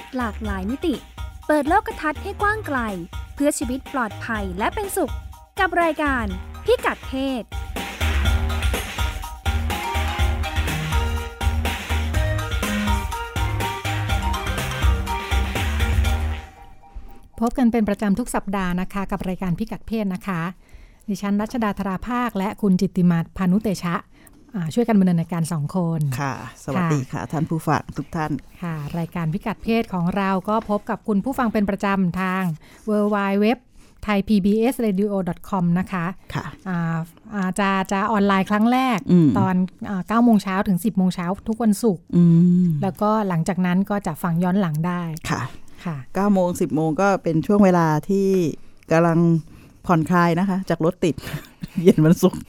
ศหลากหลายมิติ เปิดโลกทัศน์ให้กว้างไกล เพื่อชีวิตปลอดภัยและเป็นสุข กับรายการพิกัดเพศพบกันเป็นประจำทุกสัปดาห์นะคะ กับรายการพิกัดเพศนะคะ ดิฉันรัชดาธราภาค และคุณจิตติมาพานุเตชะ ช่วยกันดำเนินรายการสองคนค่ะ สวัสดีค่ะ ท่านผู้ฟังทุกท่านค่ะ รายการพิกัดเพศของเราก็พบกับคุณผู้ฟังเป็นประจำทาง w w w t h a i PBS Radio com นะคะค่ะอ่าอ่าจะจะออนไลน์ครั้งแรกอืมตอนอ่า9โมงเช้าถึง 10โมงเช้าทุกวันศุกร์อืมแล้วก็หลังจากนั้นก็จะฟังย้อนหลังได้ค่ะค่ะ9โมง 10โมงก็เป็นช่วงเวลาที่กำลัง ผ่อนคลายนะคะ จากรถติด เย็นวันศุกร์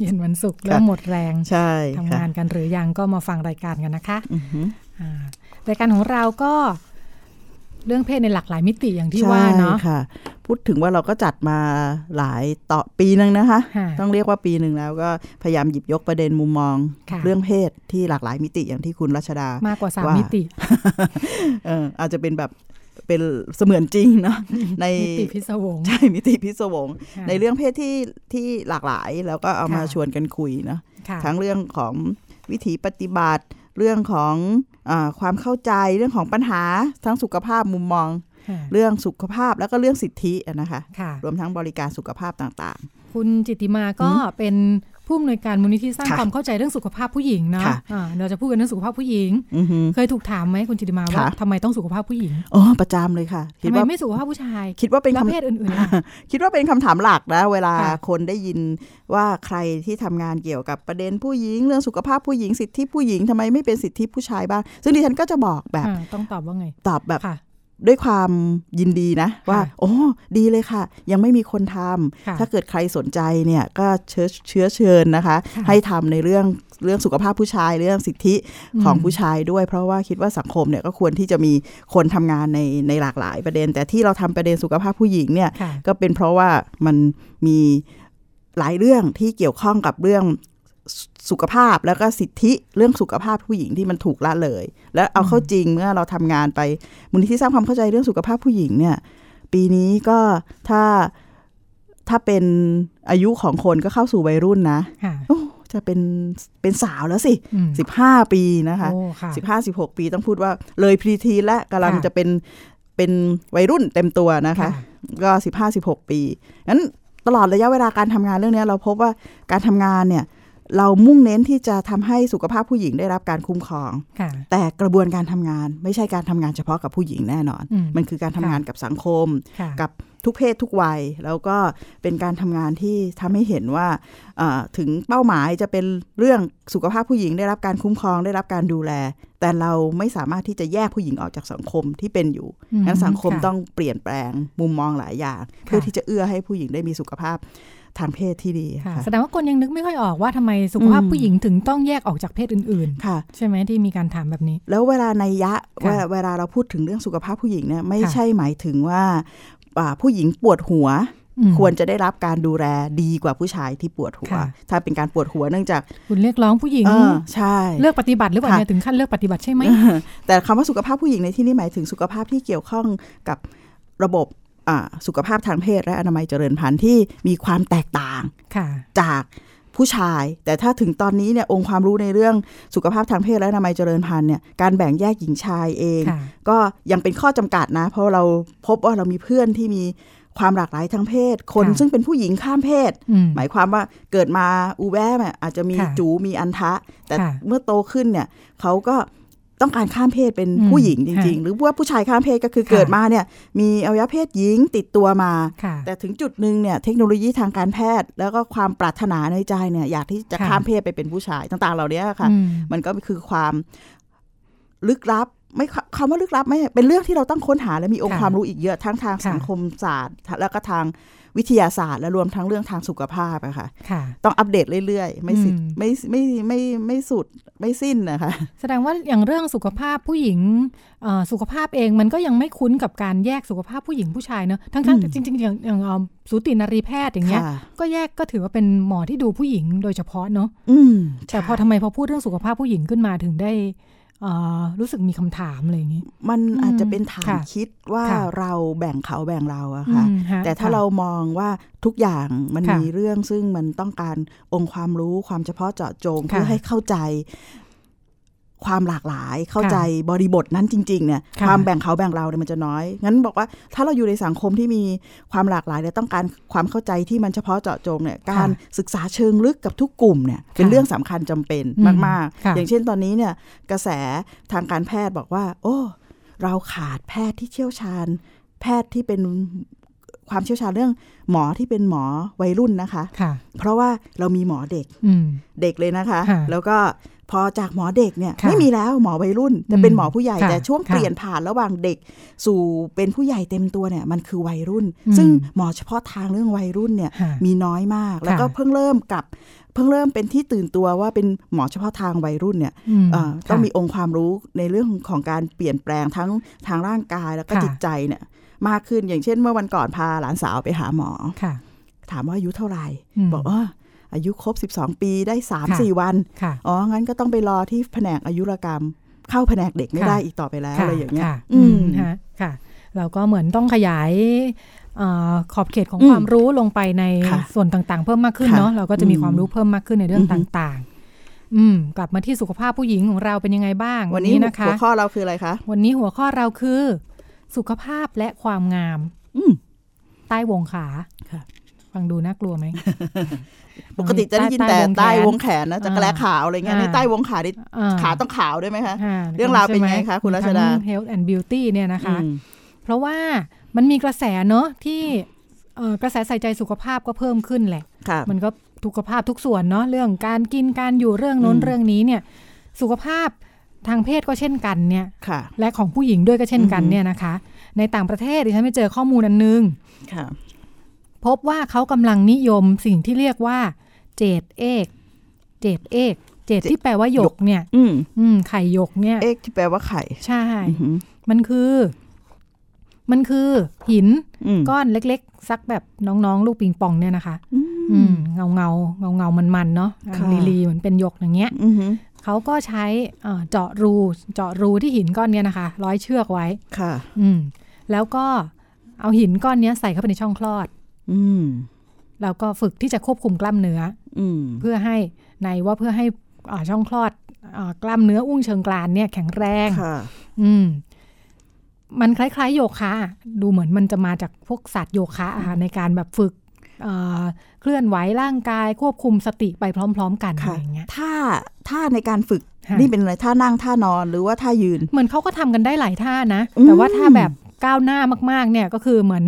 เย็นวันศุกร์เริ่มหมดแรงใช่ทำค่ะงานกันหรือยังก็มาฟังรายการกันนะคะอือหืออ่ารายการของเราก็เรื่องเพศในหลากหลายมิติอย่างที่ว่าเนาะใช่ค่ะ พูดถึงว่าเราก็จัดมาหลายต่อปีนึงนะคะค่ะต้องเรียกว่าปีหนึ่งแล้วก็พยายามหยิบยกประเด็นมุมมองค่ะเรื่องเพศที่หลากหลายมิติอย่างที่คุณรัชดามากกว่าสามว่ามิมิติเอออาจจะเป็นแบบ เป็นเสมือนจริงเนาะในมิติพิศวงใช่มิติพิศวงค่ะในเรื่องเพศที่ที่หลากหลายแล้วก็เอามาค่ะชวนกันคุยเนาะค่ะทั้งเรื่องของวิถีปฏิบัติ เรื่องของอาความเข้าใจเรื่องของปัญหาทั้งสุขภาพมุมมองค่ะเรื่องสุขภาพแล้วก็เรื่องสิทธิอะนะคะค่ะรวมทั้งบริการสุขภาพต่างคุณจิตติมาก็เป็น ผู้อำนวยการมูลนิธิสร้างค่ะความเข้าใจเรื่องสุขภาพผู้หญิงเนาะค่ะอ่าเราจะพูดกันเรื่องสุขภาพผู้หญิงๆอือหือเคยถูกถามไหมคุณจิตติมาว่าค่ะทำไมต้องสุขภาพผู้หญิงอ๋อประจำเลยค่ะคิทำดไมว่าไม่สุขภาพผู้ชาย คิดว่าเป็นแล้วคำเพศอื่นๆล่ะคิดว่าเป็นคำถามหลักนะเวลาค่ะคนได้ยินว่าใครที่ทำงานเกี่ยวกับประเด็นผู้หญิง เรื่องสุขภาพผู้หญิงสิทธิผู้หญิงทำไมไม่เป็นสิทธิผู้ชายบ้างซึ่งดิฉันก็จะบอกแบบอ่าต้องตอบว่าไง ตอบแบบค่ะ ด้วยความยินดีนะ ว่า โอ้ดีเลยค่ะ ยังไม่มีคนทค่ะำถ้าเกิดใครสนใจเนี่ยก็เชื้อเชื้อเชิญนะคะค่ะให้ทำในเรื่องเรื่องสุขภาพผู้ชายเรื่องสิทธิของอืมผู้ชายด้วย เพราะว่าคิดว่าสังคมเนี่ยก็ควรที่จะมีคนทำงานในในหลากหลายประเด็น แต่ที่เราทำประเด็นสุขภาพผู้หญิงเนี่ยค่ะก็เป็นเพราะว่ามันมีหลายเรื่องที่เกี่ยวข้องกับเรื่อง สุสุขภาพแล้วก็สิทธิเรื่องสุขภาพผู้หญิงที่มันถูกละเลย แล้วเอาเข้าจริงเมื่อเราทำงานไปมูลนิธิสร้างความเข้าใจเรื่องสุขภาพผู้หญิงเนี่ย ปีนี้ก็ถ้าถ้าเป็นอายุของคนก็เข้าสู่วัยรุ่นนะค่ะโอ้จะเป็นเป็นสาวแล้วสิอืมสิบห้าปีนะคะโอ้ค่ะสิบห้าสิบหกปีต้องพูดว่าเลยพรีทีและกำลังค่ะจะเป็นเป็นวัยรุ่นเต็มตัวนะคะค่ะก็สิบห้าสิบหกปีงั้นตลอดระยะเวลาการทำงานเรื่องเนี้ยเราพบว่าการทำงานเนี่ย เรามุ่งเน้นที่จะทำให้สุขภาพผู้หญิงได้รับการคุ้มครองค่ะแต่กระบวนการทำงานไม่ใช่การทำงานเฉพาะกับผู้หญิงแน่นอนอืมมันคือการทำงานกับสังคมค่ะกับทุกเพศทุกวัย แล้วก็เป็นการทำงานที่ทำให้เห็นว่าเอ่อถึงเป้าหมายจะเป็นเรื่องสุขภาพผู้หญิงได้รับการคุ้มครองได้รับการดูแล แต่เราไม่สามารถที่จะแยกผู้หญิงออกจากสังคมที่เป็นอยู่อืมงั้นสังคมค่ะต้องเปลี่ยนแปลงมุมมองหลายอย่าง เพื่อที่จะเอื้อให้ผู้หญิงได้มีสุขภาพ ทางเพศที่ดีค่ะค่ะแสดงว่าคนยังนึกไม่ค่อยออกว่าทำไมสุขภาพอืมผู้หญิงถึงต้องแยกออกจากเพศอื่นค่ะๆใช่ไหมที่มีการถามแบบนี้ แล้วเวลาในยะค่ะว่าเวลาเราพูดถึงเรื่องสุขภาพผู้หญิงเนี่ยไม่ค่ะใช่หมายถึงว่าอ่าผู้หญิงปวดหัวอืมควรจะได้รับการดูแลดีกว่าผู้ชายที่ปวดหัวค่ะถ้าเป็นการปวดหัวเนื่องจากคุณเรียกร้องผู้หญิงเออใช่เลือกปฏิบัติหรือเปล่าค่ะเนี่ยถึงขั้นเลือกปฏิบัติใช่ไหมแต่คำว่าสุขภาพผู้หญิงในที่นี้หมายถึงสุขภาพที่เกี่ยวข้องกับระบบอ่า สุขภาพทางเพศและอนามัยเจริญพันธุ์ที่มีความแตกต่างค่ะจากผู้ชาย แต่ถ้าถึงตอนนี้เนี่ยองค์ความรู้ในเรื่องสุขภาพทางเพศและอนามัยเจริญพันธุ์เนี่ยการแบ่งแยกหญิงชายเองค่ะก็ยังเป็นข้อจำกัดนะ เพราะเราพบว่าเรามีเพื่อนที่มีความหลากหลายทางเพศ คนค่ะซึ่งเป็นผู้หญิงข้ามเพศอืมหมายความว่าเกิดมาอูแวะเนี่ยอาจจะมีค่ะจูมีอันทะ แต่ค่ะเมื่อโตขึ้นเนี่ยเขาก็ ต้องการข้ามเพศเป็นอืมผู้หญิงจริงค่ะๆหรือว่าผู้ชายข้ามเพศก็คือค่ะเกิดมาเนี่ยมีอวัยวะเพศหญิงติดตัวมาค่ะแต่ถึงจุดหนึ่งเนี่ยเทคโนโลยีทางการแพทย์ แล้วก็ความปรารถนาในใจเนี่ยอยากที่จะค่ะข้ามเพศไปเป็นผู้ชายต่างๆ เหล่านี้ค่ะอืมมันก็คือความลึกลับไม่คคำว่าลึกลับไม่เป็นเรื่องที่เราต้องค้นหาและมีองค์ค่ะความรู้อีกเยอะทั้งทางค่ะสังคมศาสตร์ แล้วก็ทาง วิทยาศาสตร์และรวมทั้งเรื่องทางสุขภาพอะค่ะค่ะต้องอัปเดตเรื่อยๆ ไม่สิอืมไม่ไม่ไม่ไม่สุดไม่สิ้นนะคะ แสดงว่าอย่างเรื่องสุขภาพผู้หญิงเอ่อสุขภาพเองมันก็ยังไม่คุ้นกับการแยกสุขภาพผู้หญิงผู้ชายเนอะทั้งอืๆมแต่จริง ๆ อย่างอย่างเอ่อสูตินารีแพทย์อย่างเงี้ยค่ะก็แยกก็ถือว่าเป็นหมอที่ดูผู้หญิงโดยเฉพาะเนอะอืมแต่พอทำไมพอพูดเรื่องสุขภาพผู้หญิงขึ้นมาถึงได้เอ่อ รู้สึกมีคำถามอะไรอย่างนี้ มันอืมอาจจะเป็นฐานค่ะคิดว่าค่ะเราแบ่งเขาแบ่งเราอะค่ะอืมฮะแต่ถ้าค่ะเรามองว่าทุกอย่างมันค่ะมีเรื่องซึ่งมันต้องการองค์ความรู้ความเฉพาะเจาะจงค่ะเพื่อให้เข้าใจ ความหลากหลายเข้าใจบริบทนั้นจริงๆเนี่ยค่ะความแบ่งเขาแบ่งเราเนี่ยมันจะน้อย งั้นบอกว่าถ้าเราอยู่ในสังคมที่มีความหลากหลายและต้องการความเข้าใจที่มันเฉพาะเจาะจงเนี่ยการศึกษาเชิงลึกกับทุกกลุ่มเนี่ยเป็นเรื่องสำคัญจำเป็นอืมมากค่ะๆอย่างเช่นตอนนี้เนี่ยกระแสทางการแพทย์บอกว่า โอ้ เราขาดแพทย์ที่เชี่ยวชาญ แพทย์ที่เป็นความเชี่ยวชาญเรื่องหมอที่เป็นหมอวัยรุ่นนะคะค่ะเพราะว่าเรามีหมอเด็กอืมเด็กเลยนะคะค่ะแล้วก็ พอจากหมอเด็กเนี่ยค่ะไม่มีแล้วหมอวัยรุ่นแต่เป็นอืมหมอผู้ใหญ่ค่ะแต่ช่วงค่ะเปลี่ยนผ่านระหว่างเด็ก สู่เป็นผู้ใหญ่เต็มตัวเนี่ยมันคือวัยรุ่นอืมซึ่งหมอเฉพาะทางเรื่องวัยรุ่นเนี่ยค่ะมีน้อยมาก แล้วก็ค่ะเพิ่งเริ่มกลับเพิ่งเริ่มเป็นที่ตื่นตัวว่าเป็นหมอเฉพาะทางวัยรุ่นเนี่ยอืมเอ่อต้องค่ะมีองค์ความรู้ในเรื่องของการเปลี่ยนแปลงทั้งทางร่างกายแล้วก็ค่ะจิตใจเนี่ยมากขึ้นอย่างเช่น เมื่อวันก่อนพาหลานสาวไปหาหมอค่ะถามว่าอายุเท่าไหร่มบอกว่าอายุครบ 12 ปีได้ค่ะ3 4 วันค่ะอ๋อ งั้นก็ต้องไปรอที่แผนกอายุรกรรม เข้าแผนกเด็กไม่ค่ะได้อีกต่อไปแล้วค่ะอะไรอย่างเงี้ยค่ะอืมฮะค่ะ เราก็เหมือนต้องขยายเออขอบเขตของอืมความรู้ลงไปในค่ะส่วนต่างๆ เพิ่มมากขึ้นค่ะเนาะ เราก็จะมีอืมความรู้เพิ่มมากขึ้นในเรื่องอือฮึต่างๆอืมกลับมาที่สุขภาพผู้หญิงของเราเป็นยังไงบ้าง วันนี้นะคะ หัวข้อเราคืออะไรคะ วันนี้หัวข้อเราคือ สุขภาพและความงาม อืมใต้วงขาค่ะ ฟังดูน่ากลัวไหม ปกติจะได้ยินแต่ใต้วงแขนนะจักรแลขาวอะไรเงี้ยอ่าในใต้วงขานี่อ่ขาต้องขาวด้วยไหมคะาเรื่องราวเป็นไงคะ คุณรัชดาทั้ง health and beauty เนี่ยนะคะอืมเพราะว่ามันมีกระแสเนอะที่เอ่อกระแสใส่ใจสุขภาพก็เพิ่มขึ้นแหละค่ะมันก็สุขภาพทุกส่วนเนาะเรื่องการกินการอยู่เรื่องโน้นอืมเรื่องนี้เนี่ย สุขภาพทางเพศก็เช่นกันเนี่ยค่ะและของผู้หญิงด้วยก็เช่นกันอือฮึเนี่ยนะคะ ในต่างประเทศดิฉันไปเจอข้อมูลอันนึงค่ะ พบว่าเขากำลังนิยมสิ่งที่เรียกว่า เจดเอกเจดเอกเจดที่แปลว่าหยกเนี่ย อืมอืมไข่หยกเนี่ย เอ็กที่แปลว่าไข่ ใช่อือหือมันคือ มันคือหินอืมก้อนเล็กๆสักแบบน้องๆ ลูกปิงปองเนี่ยนะคะ อืมเงาเงาเงาเงาๆมันๆเนาะอ่าค่ะลีลีๆเหมือนเป็นหยกอย่างเงี้ยอือหือเขาก็ใช้เอ่อเจาะรูเจาะรูที่หินก้อนเนี้ยนะคะ ร้อยเชือกไว้ ค่ะ อืมแล้วก็เอาหินก้อนเนี้ยใส่เข้าไปในช่องคลอด อืมแล้วก็ฝึกที่จะควบคุมกล้ามเนื้อ อืมเพื่อให้ในว่าเพื่อให้อ่าช่องคลอดอากล้ามเนื้ออุ้งเชิงกรานเนี่ยแข็งแรงค่ะอืมมันคล้ายๆ โยคะอะดูเหมือนมันจะมาจากพวกศาสตร์โยคะอะค่ะในการแบบฝึกเอ่อเคลื่อนไหวร่างกายควบคุมสติไปพร้อม ๆ กันอะค่ะไรอย่างเงี้ยถ้าถ้าในการฝึกค่ะนี่เป็นอะไรท่านั่งท่านอนหรือว่าท่ายืน เหมือนเขาก็ทำกันได้หลายท่านะอืมแต่ว่าถ้าแบบก้าวหน้ามากๆ เนี่ยก็คือเหมือน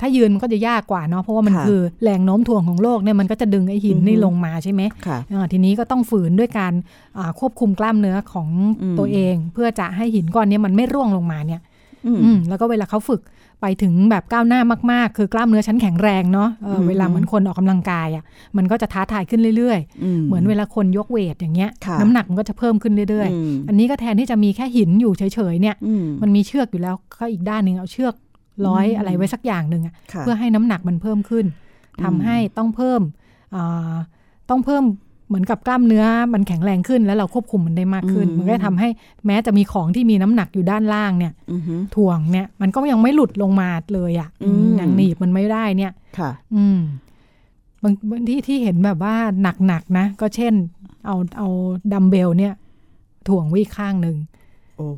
ถ้ายืนมันก็จะยากกว่าเนาะเพราะว่ามันค่ะคือแรงโน้มถ่วงของโลกเนี่ยมันก็จะดึงไอ้หินอือฮึนี่ลงมาใช่ไหมค่ะอ่าทีนี้ก็ต้องฝืนด้วยการอ่าควบคุมกล้ามเนื้อของอืมตัวเอง เพื่อจะให้หินก้อนเนี้ยมันไม่ร่วงลงมาเนี่ยอืมอืมแล้วก็เวลาเขาฝึกไปถึงแบบก้าวหน้ามากๆ คือกล้ามเนื้อชั้นแข็งแรงเนาะเอออืมเวลาเหมือนคนออกกำลังกายอะ่ะมันก็จะท้าทายขึ้นเรื่อยๆ เหมือนเวลาคนยกเวทอย่างเงี้ยค่ะน้ำหนักมันก็จะเพิ่มขึ้นเรื่อยอืมๆอันนี้ก็แทนที่จะมีแค่หินอยู่เฉยๆเนี่ยอืมมันมีเชือกอยู่แล้วก็อีกด้านหนึ่งเอาเชือก ร้อยอืมอะไรไว้สักอย่างหนึ่งอะค่ะเพื่อให้น้ำหนักมันเพิ่มขึ้นทำให้ต้องเพิ่มอ่าต้องเพิ่มเหมือนกับกล้ามเนื้อมันแข็งแรงขึ้นแล้วเราควบคุมมันได้มากขึ้นอืมมันก็จะทำให้แม้จะมีของที่มีน้ำหนักอยู่ด้านล่างเนี่ยอือหือถ่วงเนี่ย มันก็ยังไม่หลุดลงมาเลยอะ่ะอืมอย่างหนีบมันไม่ได้เนี่ยค่ะ อืมบางบางที่ที่เห็นแบบว่าหนักๆนะ ก็เช่น เอาเอาดัมเบลเนี่ย ถ่วงไว้อีกข้างหนึ่งโอ้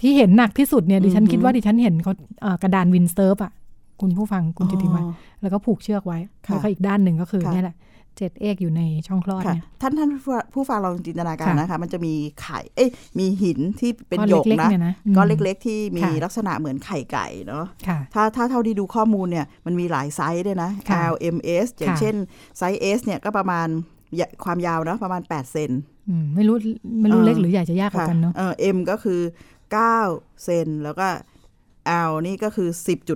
ที่เห็นหนักที่สุดเนี่ยดิฉันอือฮึคิดว่าดิฉันเห็นเขาเอ่อกระดาน windsurf อะคุณผู้ฟังคุณจิติมาอ๋อแล้วก็ผูกเชือกไว้ค่ะแล้วก็อีกด้านหนึ่งก็คือค่ะเนี่ยแหละเจ็ egg อยู่ในช่องคลอดค่ะเนี่ยท่านท่านผู้ผู้ฟังลองจินตนาการค่ะนะคะ มันจะมีไข่เอ้ยมีหินที่เป็นก้อนหยกเล็กๆนะเนี่ยนะก้อนกลมเล็กๆ ที่มีค่ะลักษณะเหมือนไข่ไก่เนาะค่ะถ้าถ้าเท่าที่ดูข้อมูลเนี่ยมันมีหลายไซส์ด้วยนะค่ะ L M S อย่างค่ะเช่นไซส์ S เนี่ยก็ประมาณยะความยาวเนาะประมาณ 8 เซนอืมไม่รู้ไม่รู้เออเล็กหรือใหญ่จะยากกว่ากันเนาะเออ M ก็คือ 9 เซนแล้วก็ L นี่ก็คือ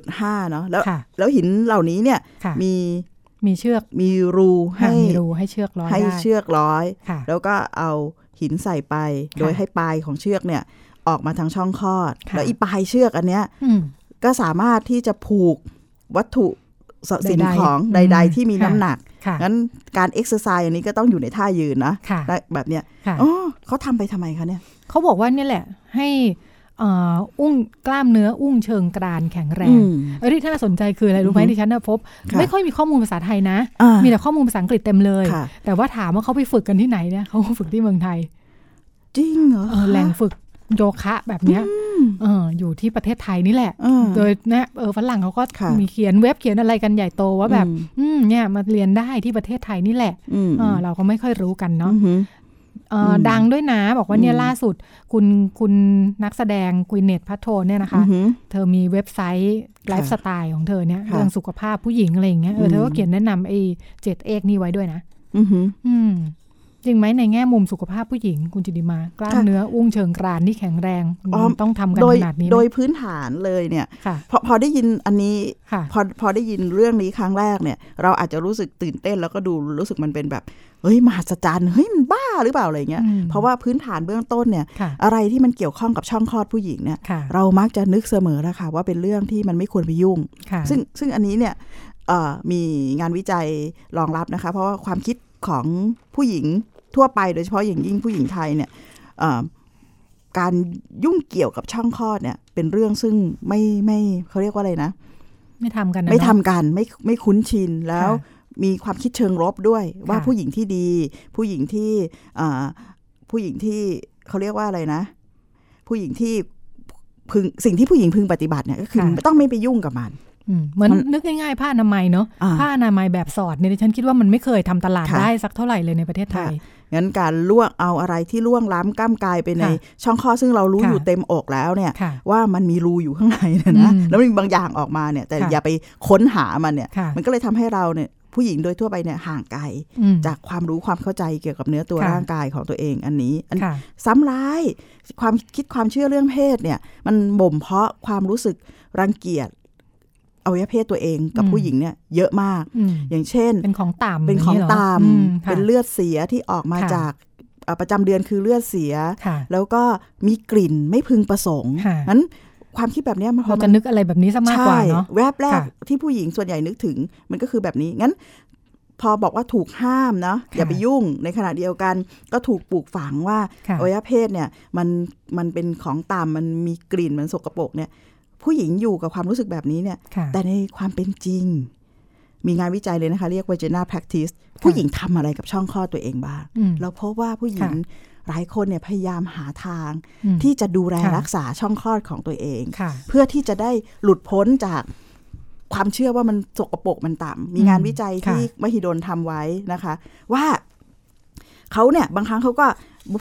10.5 เนาะแล้วค่ะแล้วหินเหล่านี้เนี่ยค่ะมีมีเชือกมีรูให้ให้มีรูให้เชือกร้อยให้ได้เชือกร้อยค่ะแล้วก็เอาหินใส่ไปค่ะโดยให้ปลายของเชือกเนี่ย ออกมาทางช่องคลอดค่ะแล้วอีปลายเชือกอันเนี้ยอืมก็สามารถที่จะผูกวัตถุสใดๆสิ่งของอืมใด ๆ ที่มีค่ะน้ำหนักค่ะ งั้นการเอ็กซ์ไซส์อันนี้ก็ต้องอยู่ในท่ายืนนะค่ะและแบบเนี้ยค่ะอ๋อเขาทำไปทำไมคะเนี่ยเขาบอกว่าเนี่ยแหละ ให้เอ่ออุ้งกล้ามเนื้ออุ้งเชิงกรานแข็งแรอืงมเออที่น่าสนใจคืออะไรรู้ไหมอือฮึดิฉันน่ะพบค่ะไม่ค่อยมีข้อมูลภาษาไทยนะอ่ามีแต่ข้อมูลภาษาอังกฤษเต็มเลยค่ะแต่ว่าถามว่าเขาไปฝึกกันที่ไหนเนี่ยเขาฝึกที่เมืองไทย จริงเหรอเออแหล่งฝึก โยคะแบบเนี้ยเอออยู่ที่ประเทศไทยนี่แหละเออโดยนะเออฝรั่งเขาก็ค่ะมีเขียนเว็บเขียนอะไรกันใหญ่โตว่าแบบ อืมอืมเนี่ยมาเรียนได้ที่ประเทศไทยนี่แหละอืมเออเราก็ไม่ค่อยรู้กันเนาะอือหือเอออมดังด้วยนะ บอกว่าเนี่ยอืมล่าสุดคุณคุณนักแสดงกุยเนตพัทโทเนี่ยนะคะอือหือเธอมีเว็บไซต์ไลฟ์สไตล์ของเธอเนี่ยค่ะเรื่องสุขภาพผู้หญิงอะไรอย่างเงี้ยเออมเธอก็เขียนแนะนำไอ้เจ็ดเอกนี่ไว้ด้วยนะอือหืออืม จริงไหมในแง่มุมสุขภาพผู้หญิงคุณจิติมากล้ามค่ะเนื้ออุ้งเชิงกรานที่แข็งแรงอ๋อมันต้องทำกันโดยขนาดนี้ไหมโดยพื้นฐานเลยเนี่ยค่ะพอพอได้ยินอันนี้ค่ะพอพอได้ยินเรื่องนี้ครั้งแรกเนี่ย เราอาจจะรู้สึกตื่นเต้นแล้วก็ดูรู้สึกมันเป็นแบบเฮ้ยมหัศจรรย์เฮ้ยมันบ้าหรือเปล่าอะไรเงี้ยอืมเพราะว่าพื้นฐานเบื้องต้นเนี่ยค่ะอะไรที่มันเกี่ยวข้องกับช่องคลอดผู้หญิงเนี่ยค่ะเรามักจะนึกเสมอแล้วค่ะว่าเป็นเรื่องที่มันไม่ควรไปยุ่งค่ะซึ่งซึ่งอันนี้เนี่ยเอ่อมีงานวิจัยรองรับนะคะ เพราะว่าความคิดของผู้หญิง ทั่วไปโดยเฉพาะอย่างยิ่งผู้หญิงไทยเนี่ยเอ่อการยุ่งเกี่ยวกับช่องคลอดเนี่ย เป็นเรื่องซึ่งไม่ไม่เขาเรียกว่าอะไรนะ ไม่ทำกันนะไม่ทำเนอะกันไม่ไม่คุ้นชินแล้วค่ะมีความคิดเชิงลบด้วยว่าค่ะผู้หญิงที่ดี ผู้หญิงที่อ่าผู้หญิงที่เขาเรียกว่าอะไรนะ ผู้หญิงที่พึงสิ่งที่ผู้หญิงพึงปฏิบัติเนี่ยก็คือไม่ต้องไม่ไปยุ่งกับมันอืม เหมือนมันนึกง่ายๆ ผ้าอนามัยเนาะอ่าผ้าอนามัยแบบสอดเนี่ยดิฉันคิดว่ามันไม่เคยทำตลาดค่ะได้สักเท่าไหร่เลยในประเทศไทยงั้นการล่วงเอาอะไรที่ล่วงล้ำก้ามกายไปในค่ะช่องคลอดซึ่งเรารู้ค่ะอยู่เต็มอกแล้วเนี่ยค่ะว่ามันมีรูอยู่ข้างในเนี่ยนะอืมแล้วมันมีบางอย่างออกมาเนี่ยแต่ค่ะอย่าไปค้นหามันเนี่ยค่ะมันก็เลยทำให้เราเนี่ยผู้หญิงโดยทั่วไปเนี่ยห่างไกลอืมจากความรู้ความเข้าใจเกี่ยวกับเนื้อตัวค่ะร่างกายของตัวเองอันนี้อันค่ะซ้ำร้ายความคิดความเชื่อเรื่องเพศเนี่ยมันบ่มเพาะความรู้สึกรังเกียจ อวัยวะเพศตัวเองกับอืมผู้หญิงเนี่ยเยอะมากอืมอย่างเช่น เป็นของต่ำเป็นของย่าตามเหรออืมค่ะเป็นเลือดเสียที่ออกมาค่ะจากเอ่อประจำเดือนคือเลือดเสียค่ะแล้วก็มีกลิ่นไม่พึงประสงค์ค่ะนั้นความคิดแบบเนี้ยมันพเราอจะมันนึกอะไรแบบนี้ซะมากกว่าเนาะใช่แวบแรกค่ะที่ผู้หญิงส่วนใหญ่นึกถึงมันก็คือแบบนี้งั้น พอบอกว่าถูกห้ามเนาะค่ะอย่าไปยุ่งในขณะเดียวกัน ก็ถูกปลูกฝังว่าค่ะอวัยวะเพศเนี่ยมันมันเป็นของต่ำมันมีกลิ่นมันสกปรกเนี่ย ผู้หญิงอยู่กับความรู้สึกแบบนี้เนี่ยค่ะแต่ในความเป็นจริง มีงานวิจัยเลยนะคะ เรียก vagina practice ผู้หญิงทำอะไรกับช่องคลอดตัวเองบ้างอืมเราพบว่าผู้หญิงค่ะหลายคนเนี่ยพยายามหาทางอืมที่จะดูแลค่ะรักษาช่องคลอดของตัวเองค่ะเพื่อที่จะได้หลุดพ้นจากความเชื่อว่ามันสกปรกมันต่ำมีงานวิจัยที่มหิดลทำไว้นะคะ ว่าเขาเนี่ยบางครั้งเขาก็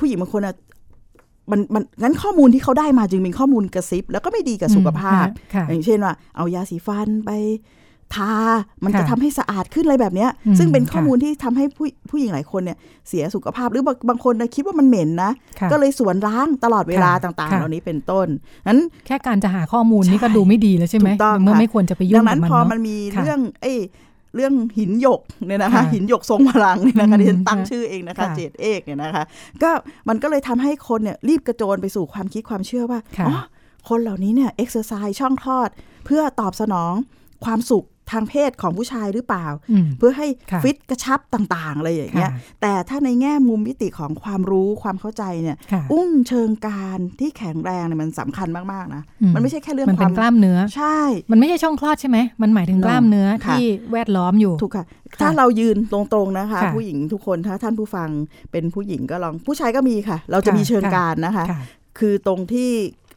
ผู้หญิงบางคนอะ มันมันงั้นข้อมูลที่เขาได้มาจึงเป็นข้อมูลกระซิบ แล้วก็ไม่ดีกับสุขภาพอืมค่ะอย่างเช่นว่า เอายาสีฟันไปทา มันจะค่ะทำให้สะอาดขึ้นอะไรแบบเนี้ยอืมซึ่งเป็นข้อค่ะมูลที่ทำให้ผู้ผู้หญิงหลายคนเนี่ยเสียสุขภาพ หรือบางบางคนนะคิดว่ามันเหม็นนะค่ะก็เลยสวนล้างตลอดเวลาค่ะต่างๆค่ะเหล่านี้เป็นต้นนั้นแค่การจะหาข้อมูลนี่ก็ใช่ดูไม่ดีแล้วใช่ไหมถูกต้องเมื่อค่ะไม่ควรจะไปยุ่ดังงกันั้บนมันพอเนาะมันมีค่ะเรื่องเอ้ย เรื่องหินหยกเนี่ยนะคะค่ะหินหยกทรงพลังเนี่ยนะคะอืมที่ฉันตั้งค่ะชื่อเองนะคะค่ะเจดเอกเนี่ยนะคะ ก็มันก็เลยทำให้คนเนี่ยรีบกระโจนไปสู่ความคิดความเชื่อว่าค่ะอ๋อคนเหล่านี้เนี่ยเอ็กซ์ไซส์ช่องคลอด เพื่อตอบสนองความสุข ทางเพศของผู้ชายหรือเปล่าอืมเพื่อให้ค่ะฟิตกระชับต่างๆอะไรอย่างเงี้ยค่ะแต่ถ้าในแง่มุมมิติของความรู้ความเข้าใจเนี่ยค่ะอุ้งเชิงการที่แข็งแรงเนี่ยมันสำคัญมากๆนะอืมมันไม่ใช่แค่เรื่องมันคเป็วานมกล้ามเนื้อใช่ มันไม่ใช่ช่องคลอดใช่ไหมมันหมายถึงกล้ามเนื้อค่ะที่แวดล้อมอยู่ถูกค่ะถ้าเรายืนตรงๆนะคะค่ะผู้หญิงทุกคนถ้าท่านผู้ฟังเป็นผู้หญิงก็ลองผู้ชายก็มีค่ะ เราจะค่ะมีเชิงการนะคะค่ะคือตรงที่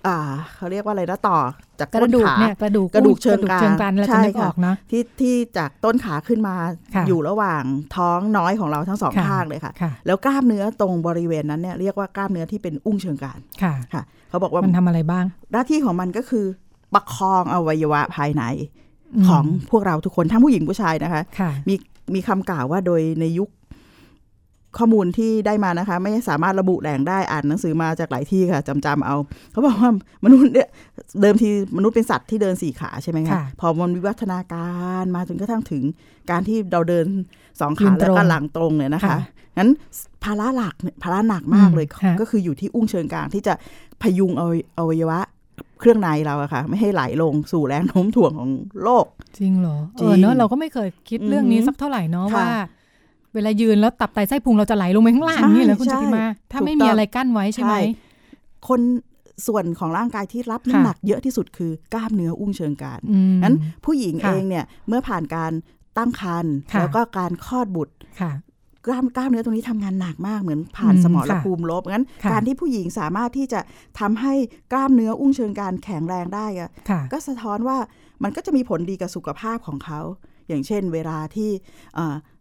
อ่าเขาเรียกว่าอะไรนะต่อ จากกต้ระนดูกขาเนี่ยกระดูกกระดูกเชิงกรานเชิงกรานเราจะใช่นึกอค่ะอกเนาะที่ที่จากต้นขาขึ้นมาค่ะอยู่ระหว่างท้องน้อยของเราทั้งสองค่ะข้างเลยค่ะค่ะ แล้วกล้ามเนื้อตรงบริเวณนั้นเนี่ยเรียกว่ากล้ามเนื้อที่เป็นอุ้งเชิงกรานค่ะค่ะเขาบอกว่ามันทำอะไรบ้าง หน้าที่ของมันก็คือประคองอวัยวะภายในมของพวกเราทุกคนทั้งผู้หญิงผู้ชายนะคะค่ะมีมีคำกล่าวว่าโดยในยุค ข้อมูลที่ได้มานะคะ ไม่สามารถระบุแหล่งได้อ่านหนังสือมาจากหลายที่ค่ะจำจำๆเอา เขาบอกว่ามนุษย์เนี่ยเดิมทีมนุษย์เป็นสัตว์ที่เดินสี่ขาใช่ไหมคะค่ะพอมันวิวัฒนาการมาจนกระทั่งถึงการที่เราเดินสองยืขานตแล้วรงก็หลังตรงเนี่ยนะคะค่ะงั้นภาระหลักเนี่ยภาระหนักมากเลยอืมค่ะก็คืออยู่ที่อุ้งเชิงกลางที่จะพยุงเอาอวัยวะเครื่องในเราอะค่ะ ไม่ให้ไหลลงสู่แรงโน้มถ่วงของโลก จริงเหรอจริเองอเนอะเราก็ไม่เคยคิดเรื่องนี้อือหือสักเท่าไหร่เนาะค่ะว่า เวลายืนแล้วตับไตไส้พุงเราจะไหลลงไปข้างล่างใช่นี่เหรอคุณใช่จิติมา ถ้าถูกไม่ต้มีองอะไรกั้นไว้ใช่ไหมคนส่วนของร่างกายที่รับค่ะน้ำหนักเยอะที่สุดคือกล้ามเนื้ออุ้งเชิงกรานอืมนั้นผู้หญิงค่ะเองเนี่ยเมื่อผ่านการตั้งครรภ์ค่ะแล้วก็การคลอดบุตรค่ะกล้ามกล้ามเนื้อตรงนี้ทำงานหนักมากเหมือนผ่านอืมสมรค่ะภูมิลบงั้นค่ะการที่ผู้หญิงสามารถที่จะทำให้กล้ามเนื้ออุ้งเชิงกรานแข็งแรงได้อะค่ะก็สะท้อนว่ามันก็จะมีผลดีกับสุขภาพของเขา อย่างเช่นเวลาที่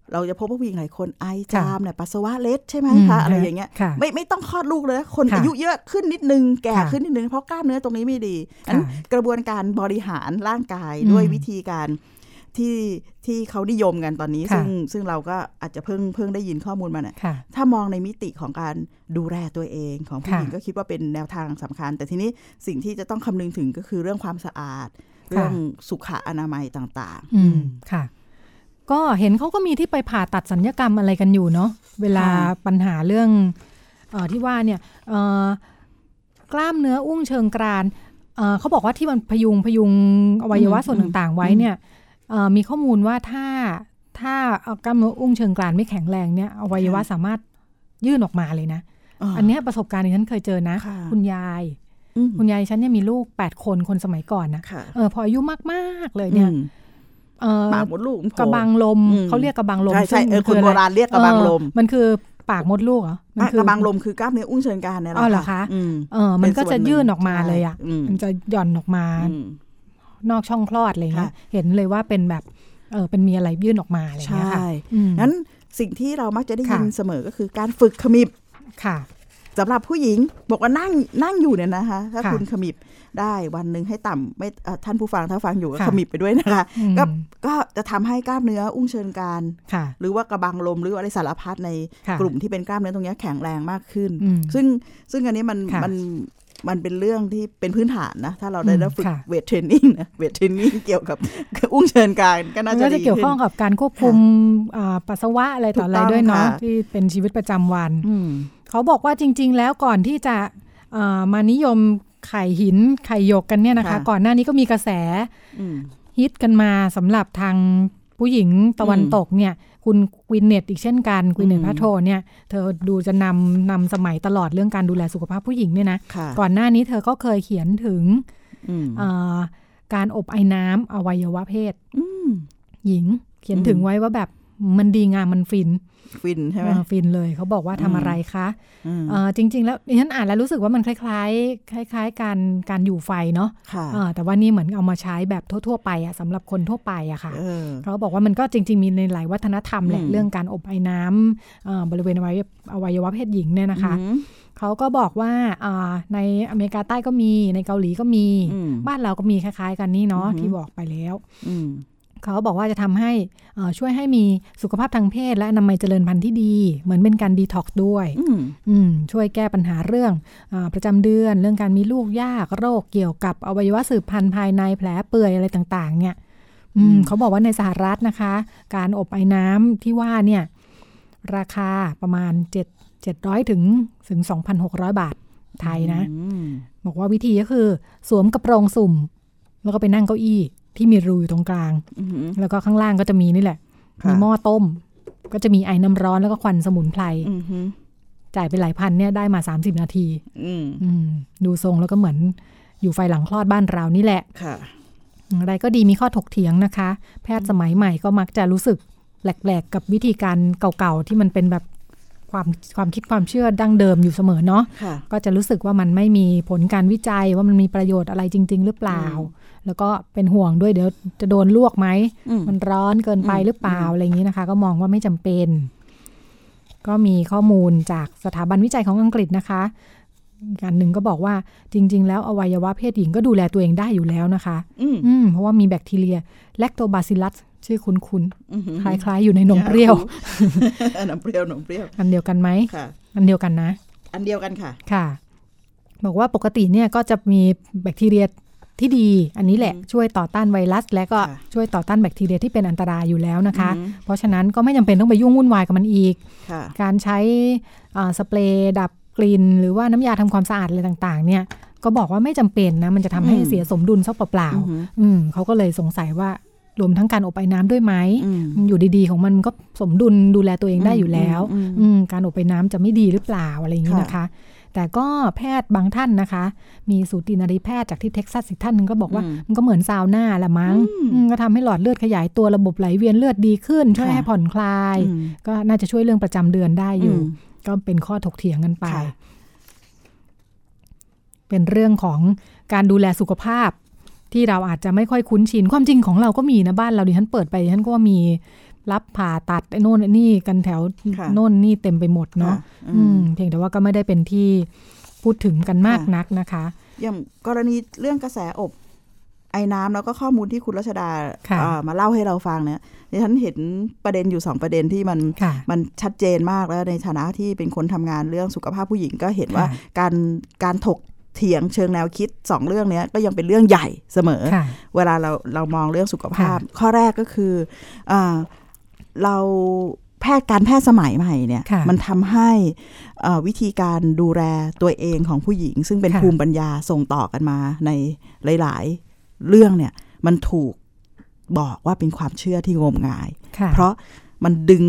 เอ่อเราจะพบว่าผู้หญิงหลายคนไอจามเนี่ยปัสสาวะเล็ดใช่ไหมอืมคะอะไรอย่างเงี้ยค่ะไม่ไม่ต้องคลอดลูกเลยนะคนค่ะอายุเยอะขึ้นนิดนึงแก่ค่ะขึ้นนิดนึงเพราะกล้ามเนื้อตรงนี้ไม่ดีค่ะอันกระบวนการบริหารร่างกายอืมด้วยวิธีการที่ที่เขานิยมกันตอนนี้ค่ะซึ่งซึ่งเราก็อาจจะเพิ่งเพิ่งได้ยินข้อมูลมาเนี่ยค่ะถ้ามองในมิติของการดูแลตัวเองของผู้ค่ะหญิงก็คิดว่าเป็นแนวทางสำคัญ แต่ทีนี้สิ่งที่จะต้องคำนึงถึงก็คือเรื่องความสะอาด เรื่องสุขอนามัยต่างอืมค่ะ ก็เห็นเขาก็มีที่ไปผ่าตัดสัญญกรรมอะไรกันอยู่เนาะเวลาค่ะปัญหาเรื่องเออที่ว่าเนี่ยเอ่อกล้ามเนื้ออุ้งเชิงกรานเอ่อเขาบอกว่าที่มันพยุงพยุงอวัยวะส่วนต่างๆ ไว้เนี่ยเอ่อมีข้อมูลว่าถ้าถ้าเอากล้ามเนื้ออุ้งเชิงกรานไม่แข็งแรงเนี่ยอวัยวะสามารถยื่นออกมาเลยนะๆอันเนี้ยประสบการณ์ที่ฉันเคยเจอนะค่ะคุณยายอืมคุณยายฉันเนี่ยมีลูก8คนคนสมัยก่อนนะค่ะเออพออายุมากๆเลยเนี่ยอืมเออ ปากมดลูกมันโผล่กระบังลมอืมเขาเรียกกระบังลมใช่ใช่ซึ่งเออคนอโบอะไรราณเรียกกระบังลมเออมันคือปากมดลูกเหรอมันอะคืกระบังลมคือกล้ามเนื้ออุ้งเชิงกรานเนี่ยแหละอ๋อเหรอคะอืมเออมันก็เป็นส่จะวนหนึ่งยื่นออกมาเลยอะใช่อืมมันจะหย่อนออกมาอืมนอกช่องคลอดอะไรเงี้ยค่ะเห็นเลยว่าเป็นแบบเออเป็นมีอะไรยื่นออกมาอะไรใช่เงี้ยค่ะอืมงั้นสิ่งที่เรามักจะได้ยินค่ะเสมอก็คือการฝึกขมิบค่ะสำหรับผู้หญิงบอกว่านั่งนั่งอยู่เนี่ยนะคะ ถ้าค่ะคุณขมิบ ได้วันหนึ่งให้ต่ำไม่เอ่อท่านผู้ฟังถ้าฟังอยู่ก็ค่ะขมิบไปด้วยนะคะอืมก็ก็จะทำให้กล้ามเนื้ออุ้งเชิงกรานค่ะหรือว่ากระบังลมหรืออะไรสารพัดในค่ะกลุ่มที่เป็นกล้ามเนื้อตรงเนี้ยแข็งแรงมากขึ้นอืมซึ่งซึ่งอันนี้มันค่ะมันมันเป็นเรื่องที่เป็นพื้นฐานนะ ถ้าเราได้อืมได้ฝึกค่ะเวทเทรนนิ่งนะเวทเทรนนิ่งเกี่ยวกับอุ้งเชิงกรานก็มัน่านจะก็จะดีเกี่ยวข้องขึ้นกับการควบคุมอ่าปัสสาวะอะไรต่ออะไรถูกต้องด้วยเนาะค่ะที่เป็นชีวิตประจำวันอืมเขาบอกว่าจริง ๆ แล้วก่อนที่จะเอ่อมานิยม ไข่หินไข่หยกกันเนี่ยนะคะค่ะก่อนหน้านี้ก็มีกระแสอืมฮิตกันมาสำหรับทางผู้หญิงตะวันอืมตกเนี่ย คุณ Gwyneth อีกเช่นกัน Gwyneth อืม Paltrow เนี่ย เธอดูจะนำนำสมัยตลอดเรื่องการดูแลสุขภาพผู้หญิงเนี่ยนะค่ะก่อนหน้านี้เธอก็เคยเขียนถึงอืมเอ่อการอบไอ้น้ำอวัยวะเพศอืมหญิง เขียนอืมถึงไว้ว่าแบบ มันดีงามมันฟิน ฟินใช่ไหมเออฟินเลยเขาบอกว่าทำอืมอะไรคะอืมเออจริง ๆ แล้วดิฉันอ่านแล้วรู้สึกว่ามันคล้าย ๆ คล้าย ๆ การการอยู่ไฟเนาะค่ะเออแต่ว่านี่เหมือนเอามาใช้แบบทั่วๆไปอะสำหรับคนทั่วไปอะค่ะเออเขาบอกว่ามันก็จริง ๆ มีในหลายวัฒนธรรมแหละอืมเรื่องการอบไอ้น้ำเอ่อบริเวณอวัยอวัยวะเพศหญิงเนี่ยนะคะอืมเขาก็บอกว่าอ่าในอเมริกาใต้ก็มีในเกาหลีก็มีอืมบ้านเราก็มีคล้าย ๆ กันนี่เนาะอือหือที่บอกไปแล้วอืม เขาบอกว่าจะทำให้เอ่อช่วยให้มีสุขภาพทางเพศ และอนามัยเจริญพันธุ์ที่ดี เหมือนเป็นการดีท็อกซ์ด้วยอืมอืมช่วยแก้ปัญหาเรื่องอาประจำเดือน เรื่องการมีลูกยากโรคเกี่ยวกับอวัยวะสืบพันธุ์ภายในแผลเปื่อยอะไรต่าง ๆ เนี่ยอืมเขาบอกว่าในสหรัฐนะคะ การอบไอ้น้ำที่ว่าเนี่ย ราคาประมาณ 7 700ถึงถึง 2,600 บาทไทยนะอืมบอกว่าวิธีก็คือ สวมกระโปรงสุ่ม แล้วก็ไปนั่งเก้าอี้ ที่มีรูอยู่ตรงกลางอืมแล้วก็ข้างล่างก็จะมีนี่แหละค่ะมีหม้อต้ม ก็จะมีไอ้น้ำร้อนแล้วก็ควันสมุนไพรอืมอืมจ่ายไปหลายพันเนี่ยได้มา30นาทีอืมอืมดูทรงแล้วก็เหมือนอยู่ไฟหลังคลอดบ้านเรานี่แหละค่ะอะไรก็ดีมีข้อถกเถียงนะคะ แพทย์สมัยใหม่ก็มักจะรู้สึกแปลกๆกับวิธีการเก่าๆ ที่มันเป็นแบบความความคิดความเชื่อดั้งเดิมอยู่เสมอเนาะค่ะก็จะรู้สึกว่ามันไม่มีผลการวิจัยว่ามันมีประโยชน์อะไรจริง ๆ หรือเปล่า แล้วก็เป็นห่วงด้วยเดี๋ยวจะโดนลวกไหมอืมมันร้อนเกินไปอืมหรือเปล่าอะไรอย่างนี้นะคะ ก็มองว่าไม่จำเป็น ก็มีข้อมูลจากสถาบันวิจัยของอังกฤษนะคะอีกอันหนึ่งก็บอกว่าจริง ๆ แล้วอวัยวะเพศหญิงก็ดูแลตัวเองได้อยู่แล้วนะคะ อืมอืมเพราะว่ามีแบคทีเรียแลคโตบาซิลัสชื่อคุ้นอืมๆคล้าย ๆ อยู่ในนมเปรี้ยว นมเปรี้ยวนมเปรี้ยว อันเดียวกันไหมค่ะ อันเดียวกันนะ อันเดียวกันค่ะ ค่ะ บอกว่าปกติเนี่ยก็จะมีแบคทีเรีย ที่ดีอันนี้แหละอืมช่วยต่อต้านไวรัส และก็ค่ะช่วยต่อต้านแบคทีเรียที่เป็นอันตรายอยู่แล้วนะคะอืมเพราะฉะนั้นก็ไม่จำเป็นต้องไปยุ่งวุ่นวายกับมันอีกค่ะการใช้อ่าสเปรย์ดับกลิ่นหรือว่าน้ำยาทำความสะอาดอะไรต่างๆ เนี่ยก็บอกว่าไม่จำเป็นนะมันจะทำให้อืมเสียสมดุลซะเปล่าอือหือๆอืมเขาก็เลยสงสัยว่ารวมทั้งการอบไอ้น้ำด้วยไหมอืมอยู่ดีๆ ของมันก็สมดุลดูแลตัวเองได้อยู่แล้วอืมอืมอืมการอบไอ้น้ำจะไม่ดีหรือเปล่าอะไรอย่างนี้ค่ะนะคะ แต่ก็แพทย์บางท่านนะคะ มีสูตินรีแพทย์จากที่เท็กซัสอีกท่านหนึ่งก็บอกว่าอืมมันก็เหมือนซาวน่าละมั้งอืมอืมก็ทำให้หลอดเลือดขยายตัวระบบไหลเวียนเลือดดีขึ้น ช่วยค่ะให้ผ่อนคลายอืมก็น่าจะช่วยเรื่องประจำเดือนได้อยู่อืมก็เป็นข้อถกเถียงกันไปค่ะเป็นเรื่องของการดูแลสุขภาพที่เราอาจจะไม่ค่อยคุ้นชิน ความจริงของเราก็มีนะบ้านเราดิฉันเปิดไปดิฉันก็ว่ามี รับผ่าตัดไอ้โน่นไอ้นี่กันแถวค่ะโน่นนี่เต็มไปหมดเนาะค่ะอืมเพียงแต่ว่าก็ไม่ได้เป็นที่พูดถึงกันมากนักนะคะ อย่างกรณีเรื่องกระแสอบไอ้น้ำแล้วก็ข้อมูลที่คุณรัชดาค่ะเอ่อมาเล่าให้เราฟังเนี่ยดิฉันเห็นประเด็นอยู่สองประเด็นที่มันค่ะมันชัดเจนมากแล้วในฐานะที่เป็นคนทำงานเรื่องสุขภาพผู้หญิงก็เห็นว่าค่ะการการถกเถียงเชิงแนวคิดสองเรื่องเนี้ยก็ยังเป็นเรื่องใหญ่เสมอค่ะเวลาเราเรามองเรื่องสุขภาพค่ะข้อแรกก็คืออา เราแพทย์การแพทย์สมัยใหม่เนี่ยค่ะมันทำให้เอ่อวิธีการดูแลตัวเองของผู้หญิง ซึ่งเป็นค่ะภูมิปัญญาส่งต่อกันมาในหลาย ๆ เรื่องเนี่ยมันถูกบอกว่าเป็นความเชื่อที่งมงายค่ะเพราะมันดึง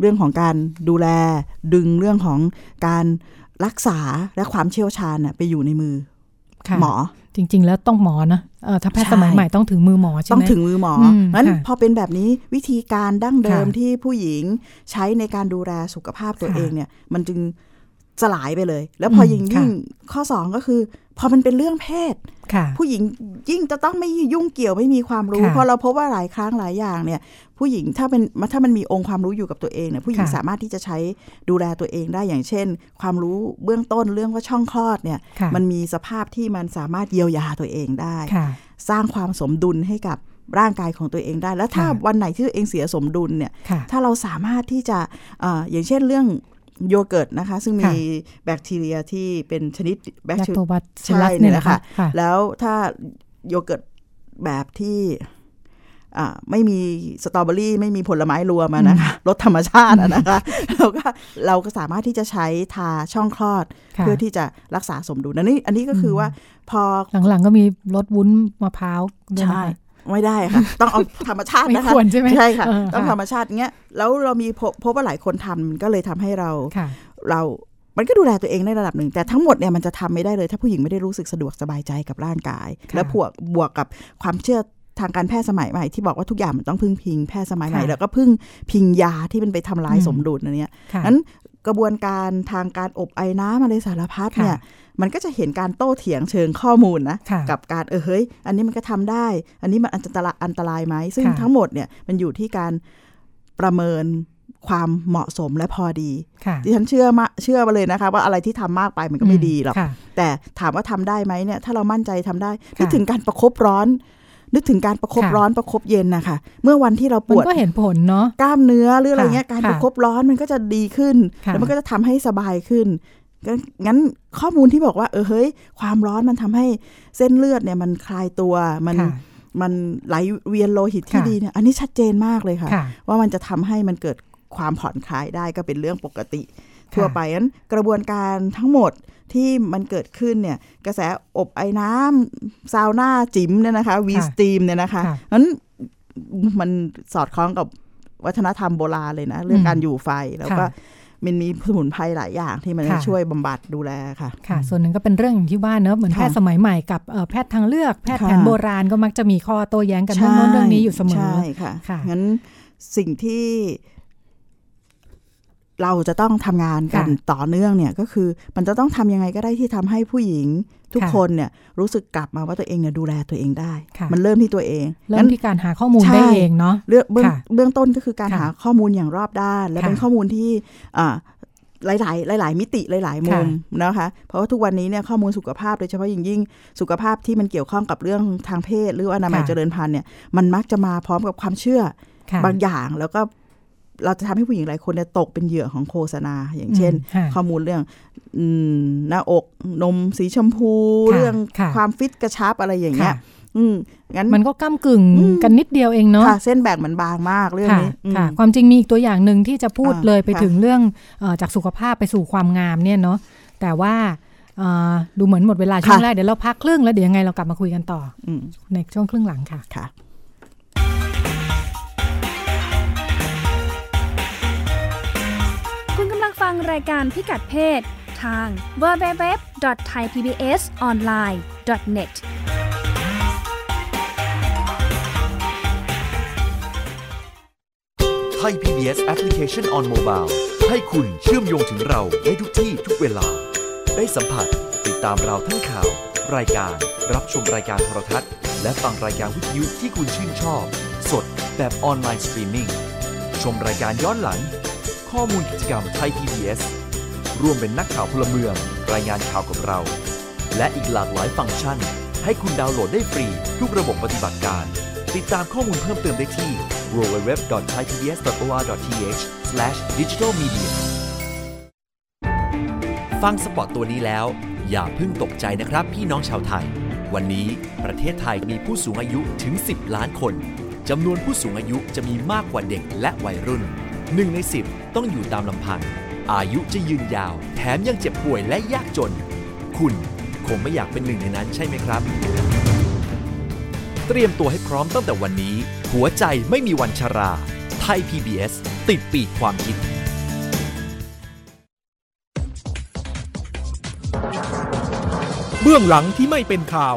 เรื่องของการดูแล ดึงเรื่องของการรักษาและความเชี่ยวชาญน่ะไปอยู่ในมือค่ะหมอ จริง ๆ แล้วต้องหมอนะเออถ้าแพทย์ใช่สมัยใหม่ต้องถึงมือหมอใช่ไหมต้องถึงมือหมอมงั้นค่ะพอเป็นแบบนี้วิธีการดั้งเดิมค่ะที่ผู้หญิงใช้ในการดูแลสุขภาพตัวค่ะเองเนี่ย มันจึง สลายไปเลย แล้วพออืมยิ่งค่ะยิ่งข้อสองก็คือ พอมันเป็นเรื่องเพศค่ะผู้หญิงยิ่งจะต้องไม่ยุ่งเกี่ยวไม่มีความรู้ค่ะเพราะเราพบว่าหลายครั้งหลายอย่างเนี่ย ผู้หญิงถ้าเป็นถ้ามันมีองค์ความรู้อยู่กับตัวเองเนี่ยผู้หญิงค่ะสามารถที่จะใช้ดูแลตัวเองได้อย่างเช่น ความรู้เบื้องต้นเรื่องว่าช่องคลอดเนี่ยค่ะมันมีสภาพที่มันสามารถเยียวยาตัวเองได้ค่ะสร้างความสมดุลให้กับร่างกายของตัวเองได้ แล้วถ้าค่ะวันไหนที่ตัวเองเสียสมดุลเนี่ยค่ะถ้าเราสามารถที่จะเอออย่างเช่นเรื่อง โยเกิร์ตนะคะ ซึ่งมีค่ะแบคทีเรียที่เป็นชนิดแบคแลคทีโตเรียบัสใช่ลัสเนี่เนี่ยยนะนะคะคะค่ะแล้วถ้าโยเกิร์ตแบบที่อ่าไม่มีสตรอเบอรี่ไม่มีผลไม้รวมอะนะคะรสธรรมชาติอะนะคะเราก็เราก็สามารถที่จะใช้ทาช่องคลอดค่ะเพื่อที่จะรักษาสมดุลอันนี้อันนี้ก็คือว่าพอหลังๆก็มีรสวุ้นมะพร้าวด้วยนะใช่คะ ไม่ได้ค่ะ ต้องเอาธรรมชาติไม่นะคะควรใช่ไหมใช่ค่ะเออต้องค่ะธรรมชาติเงี้ยแล้วเรามีพบพบว่าหลายคนทำมันก็เลยทำให้เราค่ะเรา มันก็ดูแลตัวเองในระดับหนึ่ง แต่ทั้งหมดเนี่ยมันจะทำไม่ได้เลย ถ้าผู้หญิงไม่ได้รู้สึกสะดวกสบายใจกับร่างกายค่ะแล้วบวกบวกกับความเชื่อทางการแพทย์สมัยใหม่ที่บอกว่าทุกอย่างมันต้องพึ่งพิงแพทย์สมัยใหม่ค่ะแล้วก็พึ่งพิงยาที่มันไปทำลายอืมสมดุลอันเนี้ยค่ะนั้นกระบวนการทางการอบไอ้น้ำอะไรสารพัดเนี่ยค่ะ มันก็จะเห็นการโต้เถียงเชิงข้อมูลนะค่ะกับการเออเฮ้ย อันนี้มันก็ทำได้ อันนี้มันอันตรายอันตรายไหมซึ่งค่ะทั้งหมดเนี่ยมันอยู่ที่การประเมินความเหมาะสมและพอดีค่ะดิฉันเชื่อมาเชื่อมาเลยนะคะ ว่าอะไรที่ทำมากไปมันก็ไม่ดีหรอกค่ะแต่ถามว่าทำได้ไหมเนี่ย ถ้าเรามั่นใจทำได้ค่ะนึกถึงการประคบร้อน นึกถึงการประคบค่ะร้อนประคบเย็นนะคะเมื่อวันที่เราปมันวดก็เห็นผลเนาะกล้ามเนื้อหรืออะไรเงี้ยค่ะการค่ะประคบร้อนมันก็จะดีขึ้นค่ะแล้วมันก็จะทำให้สบายขึ้น งั้นงั้นข้อมูลที่บอกว่า เออเฮ้ย ความร้อนมันทำให้เส้นเลือดเนี่ยมันคลายตัวมันค่ะมันไหลเวียนโลหิตที่ค่ะดีเนี่ยอันนี้ชัดเจนมากเลยค่ะค่ะว่ามันจะทำให้มันเกิดความผ่อนคลายได้ก็เป็นเรื่องปกติ ทั่วไปนั้นกระบวนการทั้งหมดที่มันเกิดขึ้นเนี่ย กระแสอบไอ้น้ำซาวน่าจิ๋มเนี่ยนะคะวีสตีมเนี่ยนะคะค่ะนั้นมันสอดคล้องกับวัฒนธรรมโบราณเลยนะ เรื่องอืมการอยู่ไฟแล้วก็ค่ะ มันมีสมุนไพรหลายอย่างที่มันจะค่ะช่วยบำบัดดูแลค่ะค่ะ ส่วนหนึ่งก็เป็นเรื่องอย่างที่ว่าเนอะเหมือนค่ะแพทย์สมัยใหม่กับเอ่อแพทย์ทางเลือกแพทย์แผนค่ะโบราณก็มักจะมีข้อโต้แย้งกันเรื่องโน้นเรื่องนี้อยู่เสมอใช่ค่ะค่ะงั้นสิ่งที่ เราจะต้องทำงานกันค่ะต่อเนื่องเนี่ยก็คือมันจะต้องทำยังไงก็ได้ที่ทำให้ผู้หญิงทุกค่ะคนเนี่ยรู้สึกกลับมาว่าตัวเองเนี่ยดูแลตัวเองได้ค่ะมันเริ่มที่ตัวเองเริ่งั้มนที่การหาข้อมูลใช่ได้เองเนาะเรื่องเบื้องค่ะเบื้องต้นก็คือการค่ะหาข้อมูลอย่างรอบด้าน และค่ะเป็นข้อมูลที่อ่าหลายๆหลายๆมิติหลาย ๆ มุมค่ะนะคะเพราะว่าทุกวันนี้เนี่ยข้อมูลสุขภาพโดยเฉพาะอย่างยิ่งสุขภาพที่มันเกี่ยวข้องกับเรื่องทางเพศ หรือว่าอนามัยค่ะเจริญพันธุ์เนี่ยมันมักจะมาพร้อมกับความเชื่อค่ะบางอย่างแล้วก็ เราจะทำให้ผู้หญิงหลายคนเนี่ยตกเป็นเหยื่อของโฆษณา อย่างเช่นอืมค่ะข้อมูลเรื่องอืมหน้าอกนมสีชมพูค่ะเรื่องค่ะความฟิตกระชับอะไรอย่างเงี้ยค่ะอืมงั้นมันก็ก้ากึ่งอืมกันนิดเดียวเองเนาะค่ะเส้นแบ่งมันบางมากเรื่องค่ะนี้อืมค่ะ ความจริงมีอีกตัวอย่างหนึ่งที่จะพูดอ่าเลยไปค่ะถึงเรื่องเออจากสุขภาพไปสู่ความงามเนี่ยเนาะแต่ว่าอ่าดูเหมือนหมดเวลาช่วงค่ะแรกเดี๋ยวเราพักครึ่งแล้วเดี๋ยวยังไงเรากลับมาคุยกันต่ออืมในช่วงครึ่งหลังค่ะค่ะ ฟังรายการพิกัดเพศ ทาง www.thaipbsonline.net ไทย PBS Application on Mobile ให้คุณเชื่อมโยงถึงเราในทุกที่ทุกเวลา ได้สัมผัสติดตามเราทั้งข่าว รายการรับชมรายการโทรทัศน์ และฟังรายการวิทยุที่คุณชื่นชอบ สดแบบออนไลน์สตรีมมิ่งชมรายการย้อนหลัง ข้อมูลกิจกรรมไทย PBS ร่วมเป็นนักข่าวพลเมือง รายงานข่าวกับเรา และอีกหลากหลายฟังก์ชัน ให้คุณดาวน์โหลดได้ฟรี ทุกระบบปฏิบัติการ ติดตามข้อมูลเพิ่มเติมได้ที่ www.thaipbs.or.th/digitalmedia ฟัง spot ตัวนี้แล้ว อย่าเพิ่งตกใจนะครับพี่น้องชาวไทย วันนี้ประเทศไทยมีผู้สูงอายุถึง 10 ล้านคนจำนวนผู้สูงอายุจะมีมากกว่าเด็กและวัยรุ่น 1 ใน 10 ต้องอยู่ตามลำพัง อายุจะยืนยาว แถมยังเจ็บป่วยและยากจน คุณคงไม่อยากเป็นหนึ่งในนั้นใช่ไหมครับ เตรียมตัวให้พร้อมตั้งแต่วันนี้ หัวใจไม่มีวันชรา ไทย PBS ติดปีกความคิดเบื้องหลังที่ไม่เป็นข่าว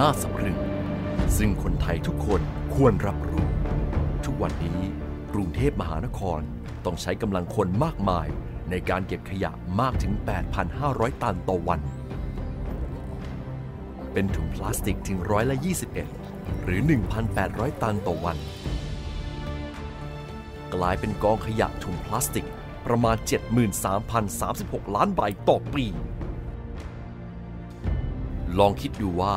น่าสะพรึงซึ่งคนไทยทุกคนควรรับรู้ ทุกวันนี้กรุงเทพมหานครต้องใช้กำลังคนมากมายในการเก็บขยะมากถึง 8,500 ตันต่อวัน เป็นถุงพลาสติกถึงร้อยละ21 หรือ 1,800 ตันต่อวัน กลายเป็นกองขยะถุงพลาสติกประมาณ 73,036 ล้านใบต่อปี ลองคิดดูว่า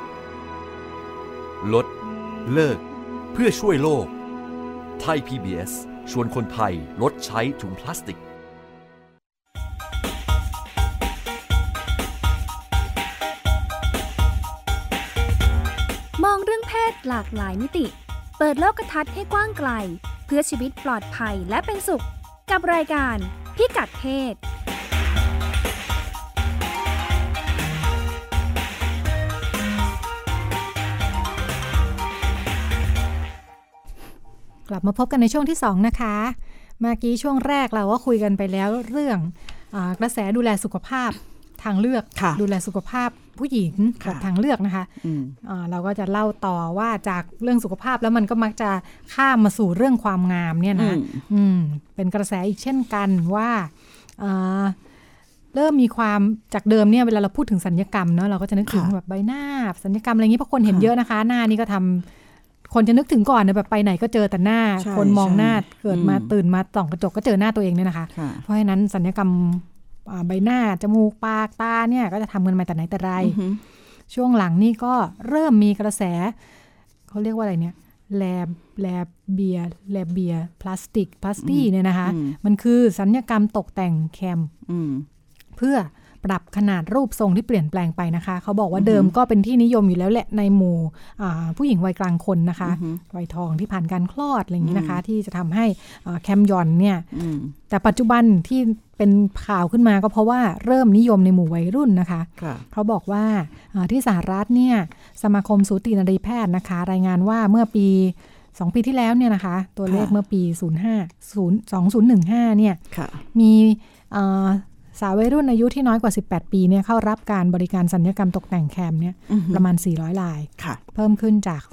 ลด เลิก เพื่อช่วยโลก ไทย PBS ชวนคนไทยลดใช้ถุงพลาสติก มองเรื่องเพศหลากหลายมิติ เปิดโลกทัศน์ให้กว้างไกล เพื่อชีวิตปลอดภัยและเป็นสุข กับรายการพิกัดเพศ กลับมาพบกันในช่วงที่ 2 นะคะ เมื่อกี้ช่วงแรกเราก็คุยกันไปแล้วเรื่องอากระแสดูแลสุขภาพทางเลือกค่ะดูแลสุขภาพผู้หญิงค่ะแบบทางเลือกนะคะอืมอ่าเราก็จะเล่าต่อว่าจากเรื่องสุขภาพแล้วมันก็มักจะข้ามมาสู่เรื่องความงามเนี่ยนะอืมอืมเป็นกระแสอีกเช่นกันว่าอ่าเริ่มมีความจากเดิมเนี่ยเวลาเราพูดถึงสัญญกรรมเนาะเราก็จะนึกถึงค่ะแบบใบหน้า สัญญกรรมอะไรอย่างนี้เพราะคนเห็นค่ะเยอะนะคะ หน้านี่ก็ท คนจะนึกถึงก่อนนะแบบไปไหนก็เจอแต่หน้าใช่คนมองหน้าใช่เกิดมาอืมตื่นมาส่องกระจกก็เจอหน้าตัวเองเนี่ยนะคะค่ะเพราะฉะนั้นสัญญกรรมอ่าใบหน้า จมูกปากตาเนี่ยก็จะทำกันมาแต่ไหนแต่ไรอือฮึช่วงหลังนี่ก็เริ่มมีกระแส เขาเรียกว่าอะไรเนี่ยแลบแลบเบียแลบเบียพลาสติกพลาสตี้เนี่ยนะคะอืมมันคือสัญญกรรมตกแต่งแคมอืมเพื่อ ปรับขนาดรูปทรงที่เปลี่ยนแปลงไปนะคะ เขาบอกว่าเดิมก็เป็นที่นิยมอยู่แล้วแหละในหมู่อ่าผู้หญิงวัยกลางคนนะคะอือฮึวัยทองที่ผ่านการคลอดอะไรอย่างนี้นะคะ ที่จะทำให้อ่าแคมยอนเนี่ยอืมแต่ปัจจุบันที่เป็นข่าวขึ้นมาก็เพราะว่าเริ่มนิยมในหมู่วัยรุ่นนะคะค่ะเขาบอกว่าอ่าที่สหรัฐเนี่ยสมาคมสูตินรีแพทย์นะคะ รายงานว่าเมื่อปี2ปีที่แล้วเนี่ยนะคะ ตัวเลขค่ะเมื่อปี 05 0 2015 เนี่ยค่ะมีเอ่อ สาววัยรุ่นอายุที่น้อยกว่า 18 ปีเนี่ยเข้ารับการบริการสัญญกรรมตกแต่งแคมเนี่ยอือฮึประมาณ 400รายค่ะเพิ่มขึ้นจาก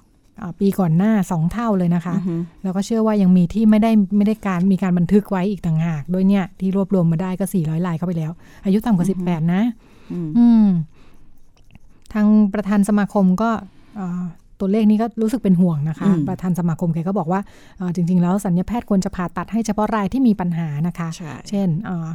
อ่าปีก่อนหน้า 2 เท่าเลยนะคะอือฮึแล้วก็เชื่อว่ายังมีที่ไม่ได้ไม่ได้การมีการบันทึกไว้อีกต่างหากโดยเนี่ยที่รวบรวมมาได้ก็ 400รายเข้าไปแล้ว อายุต่ำกว่า 18 นะ อืมอืมทางประธานสมาคมก็เอ่อตัวเลขนี้ก็รู้สึกเป็นห่วงนะคะอืมประธานสมาคมแกก็บอกว่าเอ่อจริง ๆ แล้วสัญญาแพทย์ควรจะผ่าตัดให้เฉพาะรายที่มีปัญหานะคะใช่เช่นเอ่อ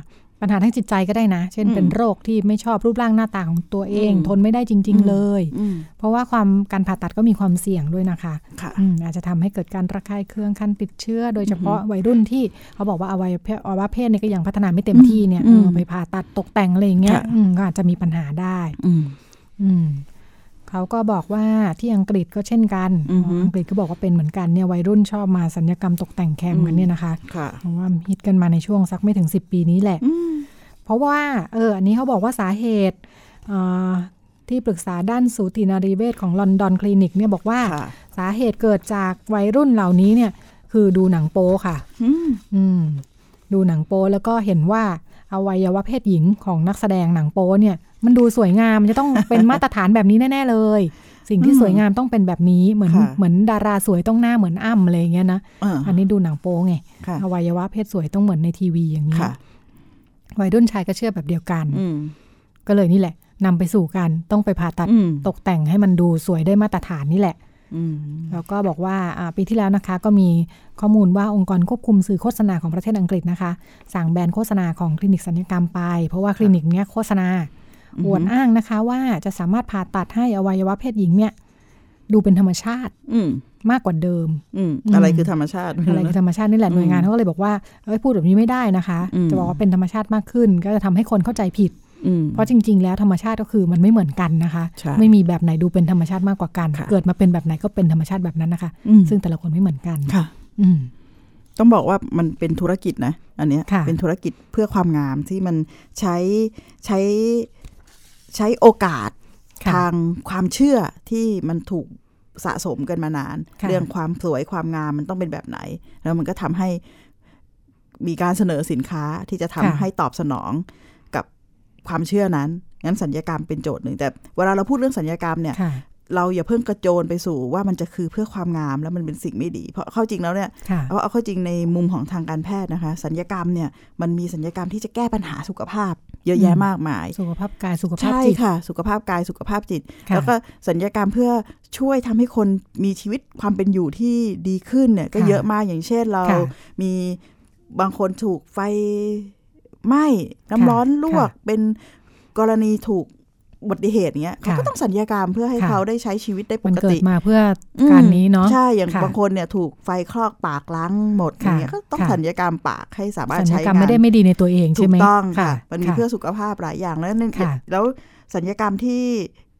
ปัญหาทางจิตใจก็ได้นะ เช่นอืมเป็นโรคที่ไม่ชอบรูปร่างหน้าตาของตัวเองอืมทนไม่ได้จริง ๆ เลยอืมเพราะว่าความการผ่าตัดก็มีความเสี่ยงด้วยนะคะค่ะอืมอาจจะทำให้เกิดการระคายเคืองคันติดเชื้อ โดยเฉพาะวัยรุ่นที่เขาบอกว่าอวัยวะเพศอวัยวะเพศเนี่ยก็ยังพัฒนาไม่เต็มที่เนี่ยอืมเออไปผ่าตัดตกแต่งอะไรอย่างเงี้ยค่ะอืมก็อาจจะมีปัญหาได้ อืมอืม เขาก็บอกว่าที่อังกฤษก็เช่นกันอือฮึอังกฤษก็บอกว่าเป็นเหมือนกันเนี่ยวัยรุ่นชอบมาสัญญกรรมตกแต่งแคมกันเนี่ยนะคะค่ะเพราะว่าฮิตกันมาในช่วงสักไม่ถึง 10 ปีนี้แหละอืมเพราะว่าเอออันนี้เขาบอกว่าสาเหตุเอ่อที่ปรึกษาด้านสูตินารีเวชของลอนดอนคลินิกเนี่ยบอกว่าค่ะสาเหตุเกิดจากวัยรุ่นเหล่านี้เนี่ยคือดูหนังโป๊ค่ะ อืมอืมดูหนังโป๊แล้วก็เห็นว่า อวัยวะเพศหญิงของนักแสดงหนังโป๊เนี่ย มันดูสวยงามมันจะต้องเป็นมาตรฐานแบบนี้แน่ ๆ เลย สิ่งที่อืมสวยงามต้องเป็นแบบนี้เหมือนค่ะเหมือนดาราสวยต้องหน้าเหมือนอั้มอะไรอย่างเงี้ยนะอ่าอันนี้ดูหนังโป๊ไงค่ะอวัยวะเพศสวยต้องเหมือนในทีวีอย่างนี้ค่ะวัยรุ่นชายก็เชื่อแบบเดียวกันอืมก็เลยนี่แหละนำไปสู่การต้องไปผ่าตัดอืมตกแต่งให้มันดูสวยได้มาตรฐานนี่แหละอืม แล้วก็บอกว่าอ่าปีที่แล้วนะคะ ก็มีข้อมูลว่าองค์กรควบคุมสื่อโฆษณาของประเทศอังกฤษนะคะ สั่งแบนโฆษณาของคลินิกสัญญกรรมไป เพราะว่าคลินิกเนี้ยโฆษณาอือฮึอวดอ้างนะคะว่าจะสามารถผ่าตัดให้อวัยวะเพศหญิงเนี่ยดูเป็นธรรมชาติ อืมมากกว่าเดิมอืมอืมอะไรคือธรรมชาติอะไรคือธรรมชาตินี่แหละอืมหน่วยงานเขาก็เลยบอกว่าเอ้ยพูดแบบนี้ไม่ได้นะคะอืมจะบอกว่าเป็นธรรมชาติมากขึ้น ก็จะทำให้คนเข้าใจผิดอืม เพราะจริง ๆ แล้วธรรมชาติก็คือมันไม่เหมือนกันนะคะใช่ไม่มีแบบไหนดูเป็นธรรมชาติมากกว่ากันค่ะเกิดมาเป็นแบบไหนก็เป็นธรรมชาติแบบนั้นนะคะอืมซึ่งแต่ละคนไม่เหมือนกันค่ะอืมต้องบอกว่ามันเป็นธุรกิจนะ อันเนี้ยค่ะเป็นธุรกิจเพื่อความงามที่มันใช้ใช้ใช้โอกาสค่ะทางความเชื่อที่มันถูกสะสมกันมานานค่ะเรื่องความสวยความงามมันต้องเป็นแบบไหน แล้วมันก็ทำให้มีการเสนอสินค้าที่จะทำให้ตอบสนองกับ ความเชื่อนั้น งั้นสัญญกรรมเป็นโจทย์หนึ่ง แต่เวลาเราพูดเรื่องสัญญกรรมเนี่ยค่ะเราอย่าเพิ่งกระโจนไปสู่ว่ามันจะคือเพื่อความงามแล้วมันเป็นสิ่งไม่ดี เพราะเข้าจริงแล้วเนี่ยค่ะเอาเอาเข้าจริงในมุมของทางการแพทย์นะคะ สัญญกรรมเนี่ยมันมีสัญญกรรมที่จะแก้ปัญหาสุขภาพเยอะแยะอืมมากมาย สุขภาพกายสุขภาพใช่จิตค่ะ สุขภาพกายสุขภาพจิตค่ะแล้วก็สัญญกรรมเพื่อช่วยทำให้คนมีชีวิตความเป็นอยู่ที่ดีขึ้นเนี่ยก็ค่ะเยอะมากอย่างเช่นเราค่ะมีบางคนถูกไฟ ไหม้น้ำร้อนลวกค่ะเป็นกรณีถูกอุบัติเหตุเงี้ยเขาค่ะก็ต้องสัญญกรรมเพื่อให้ค่ะเขาได้ใช้ชีวิตได้ปมันกเกิติดมาเพื่อการนี้เนาะอืมใช่อย่างค่ะบางคนเนี่ยถูกไฟคลอกปากล้างหมดอค่ะย่างเงี้ยก็ต้องค่ะสัญญกรรมปากให้สามารถสัญญใช้กรรมงานไม่ได้ไม่ดีในตัวเองถูใช่กไหมต้องค่ะ มันมีค่ะเพื่อสุขภาพหลายอย่างแล้วนั่นค่ะแล้วสัญญกรรมที่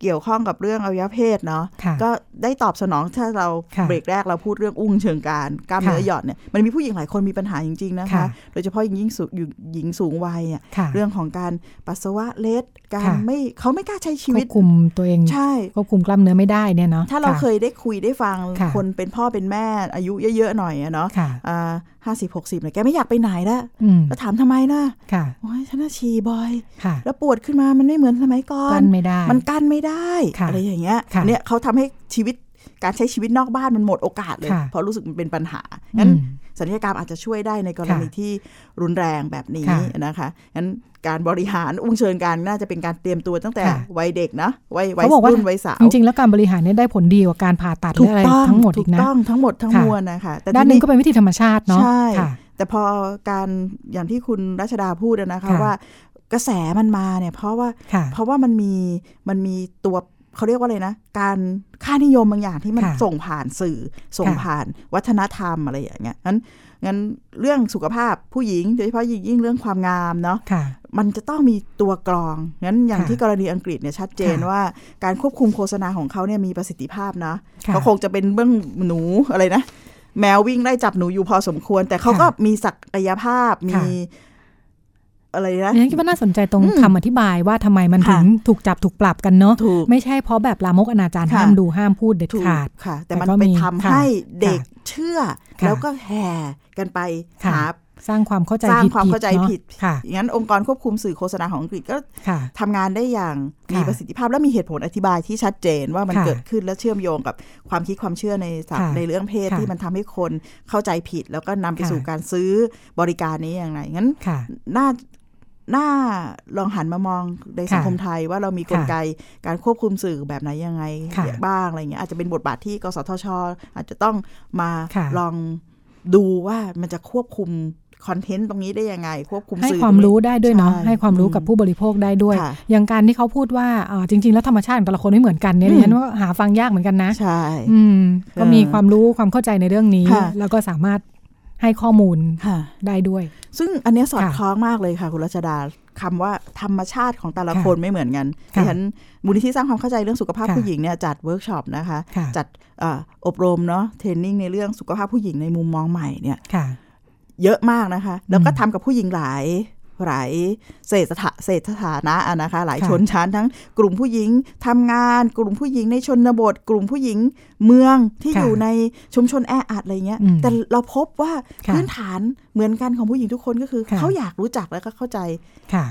เกี่ยวข้องกับเรื่องอวัยวะเพศเนาะค่ะก็ได้ตอบสนองถ้าเราค่ะเบรกแรกเราพูดเรื่องอุ้งเชิงการกล้ามเนื้อค่ะหย่อนเนี่ยมันมีผู้หญิงหลายคนมีปัญหาจริงๆนะคะค่ะโดยเฉพาะยิ่งสูงหญิงสูงวัยอะค่ะเรื่องของการปัสสาวะเล็ดการค่ะไม่เขาไม่กล้าใช้ชีคววิตบคุมตัวเองใช่ควบคุมกล้ามเนื้อไม่ได้เนี่ยเนาะถ้าเราะเคยได้คุยได้ฟังค่ะคนเป็นพ่อเป็นแม่อายุเยอะๆหน่อยอะเนาะค่ะอ่า ห้าสิบหกสิบเนี่ยแกไม่อยากไปไหนละอืมก็ถามทำไมนะค่ะโอ้ยฉันน่ะฉี่บ่อยค่ะ แล้วปวดขึ้นมามันไม่เหมือนสมัยก่อนกั้นไม่ได้ มันกั้นไม่ได้ค่ะอะไรอย่างเงี้ยค่ะเนี่ยเขาทำให้ชีวิตการใช้ชีวิตนอกบ้านมันหมดโอกาสเลยค่ะเพราะรู้สึกมันเป็นปัญหางั้นอืม สัญญกรรมอาจจะช่วยได้ในกรณีค่ะที่รุนแรงแบบนี้ค่ะนะคะงั้นการบริหารอุ้งเชิญการน่าจะเป็นการเตรียมตัวตั้งแต่ค่ะวัยเด็กนะวัยวัยเขาบอกว่ารุ่นวัยสาวจริงๆแล้วการบริหารเนี่ยได้ผลดีกว่าการผ่าตัดหถูรือกอะไรต้องทั้งหมดถูอีกกนะต้องทั้งหมดทั้งค่ะมวลนะคะแต่ด้านหทีนึงก็เป็นวิธีธรรมชาติเนาะใช่ค่ะแต่พอการอย่างที่คุณรัชดาพูดอะนะคะค่ะว่ากระแสมันมาเนี่ยเพราะว่าค่ะเพราะว่ามันมีมันมีตัว เขาเรียกว่าอะไรนะ การค่านิยมบางอย่างที่มันค่ะส่งผ่านสื่อ ส่งค่ะผ่านวัฒนธรรมอะไรอย่างเงี้ยงั้นงั้นเรื่องสุขภาพผู้หญิงโดยเฉพาะยิ่งยิ่งเรื่องความงามเนาะค่ะมันจะต้องมีตัวกรองงั้นอย่างค่ะที่กรณีอังกฤษเนี่ยชัดเจนค่ะว่าการควบคุมโฆษณาของเขาเนี่ยมีประสิทธิภาพนะค่ะเขาคงจะเป็นเบื้องหนูอะไรนะ แมววิ่งไล่จับหนูอยู่พอสมควร แต่เขาก็มีศักยภาพมีค่ะ อะไรนะอันนี้คิดว่าน่าสนใจตรงอืมคำอธิบายว่าทำไมมันถึค่ะงถูกจับถูกปรับกันเนาะถูกไม่ใช่เพราะแบบลามกอนาจารค่ะห้ามดูห้ามพูดเด็ดถูกขาดค่ะ แต่แต่มันก็ไปมีทำค่ะให้เด็กค่ะเชื่อค่ะแล้วก็แห่กันไปค่ะหาสร้างความเข้าใจสร้างผิดความเข้าใจนอะผิดค่ะงั้นองค์กรควบคุมสื่อโฆษณาของอังกฤษก็ค่ะทำงานได้อย่างมีค่ะประสิทธิภาพและมีเหตุผลอธิบายที่ชัดเจนว่ามันค่ะเกิดขึ้นและเชื่อมโยงกับความคิดความเชื่อในสัตว์ค่ะในเรื่องเพศค่ะที่มันทำให้คนเข้าใจผิด แล้วก็นำไปค่ะสู่การซื้อบริการนี้อย่างไรงั้นค่ะน่า น่าลองหันมามองในสังคมไทยว่าเรามีกลไกการควบคุมสื่อแบบไหนยังไงค่ะบ้างอะไรเงี้ยอาจจะเป็นบทบาทที่กสทช อาจจะต้องมาค่ะลองดูว่ามันจะควบคุมคอนเทนต์ตรงนี้ได้ยังไง ควบคุมให้สื่อความตงนี้รู้ได้ด้วยเนาะช่ให้ความรู้กับอืมผู้บริโภคได้ด้วยค่ะอย่างการที่เขาพูดว่าเอ่อจริง ๆ แล้วธรรมชาติของแต่ละคนไม่เหมือนกันเนี่ยอืมดิฉันว่าหาฟังยากเหมือนกันนะใช่อืมก็เออมีความรู้ความเข้าใจในเรื่องนี้ค่ะแล้วก็สามารถ ให้ข้อมูลค่ะได้ด้วย ซึ่งอันเนี้ยสอดค่ะคล้องมากเลยค่ะ คุณรัชดาคำว่าธรรมชาติของแต่ละค่ะคนไม่เหมือนกันค่ะดิฉันมูลนิธิสร้างความเข้าใจเรื่องสุขภาพค่ะผู้หญิงเนี่ยจัดเวิร์กช็อปนะคะค่ะจัดเอออบรมเนาะ training ในเรื่องสุขภาพผู้หญิงในมุมมองใหม่เนี่ยค่ะเยอะมากนะคะ แล้วก็อืมทำกับผู้หญิงหลาย หลายเศรษฐะเศรษฐฐานะอะนะคะ หลายค่ะชนชั้นทั้งกลุ่มผู้หญิงทำงาน กลุ่มผู้หญิงในชนบท กลุ่มผู้หญิงเมืองที่ค่ะอยู่ในชุมชนแออัดอะไรเงี้ยอืมแต่เราพบว่าค่ะพื้นฐานเหมือนกันของผู้หญิงทุกคนก็คือค่ะเขาอยากรู้จักแล้วก็เข้าใจค่ะ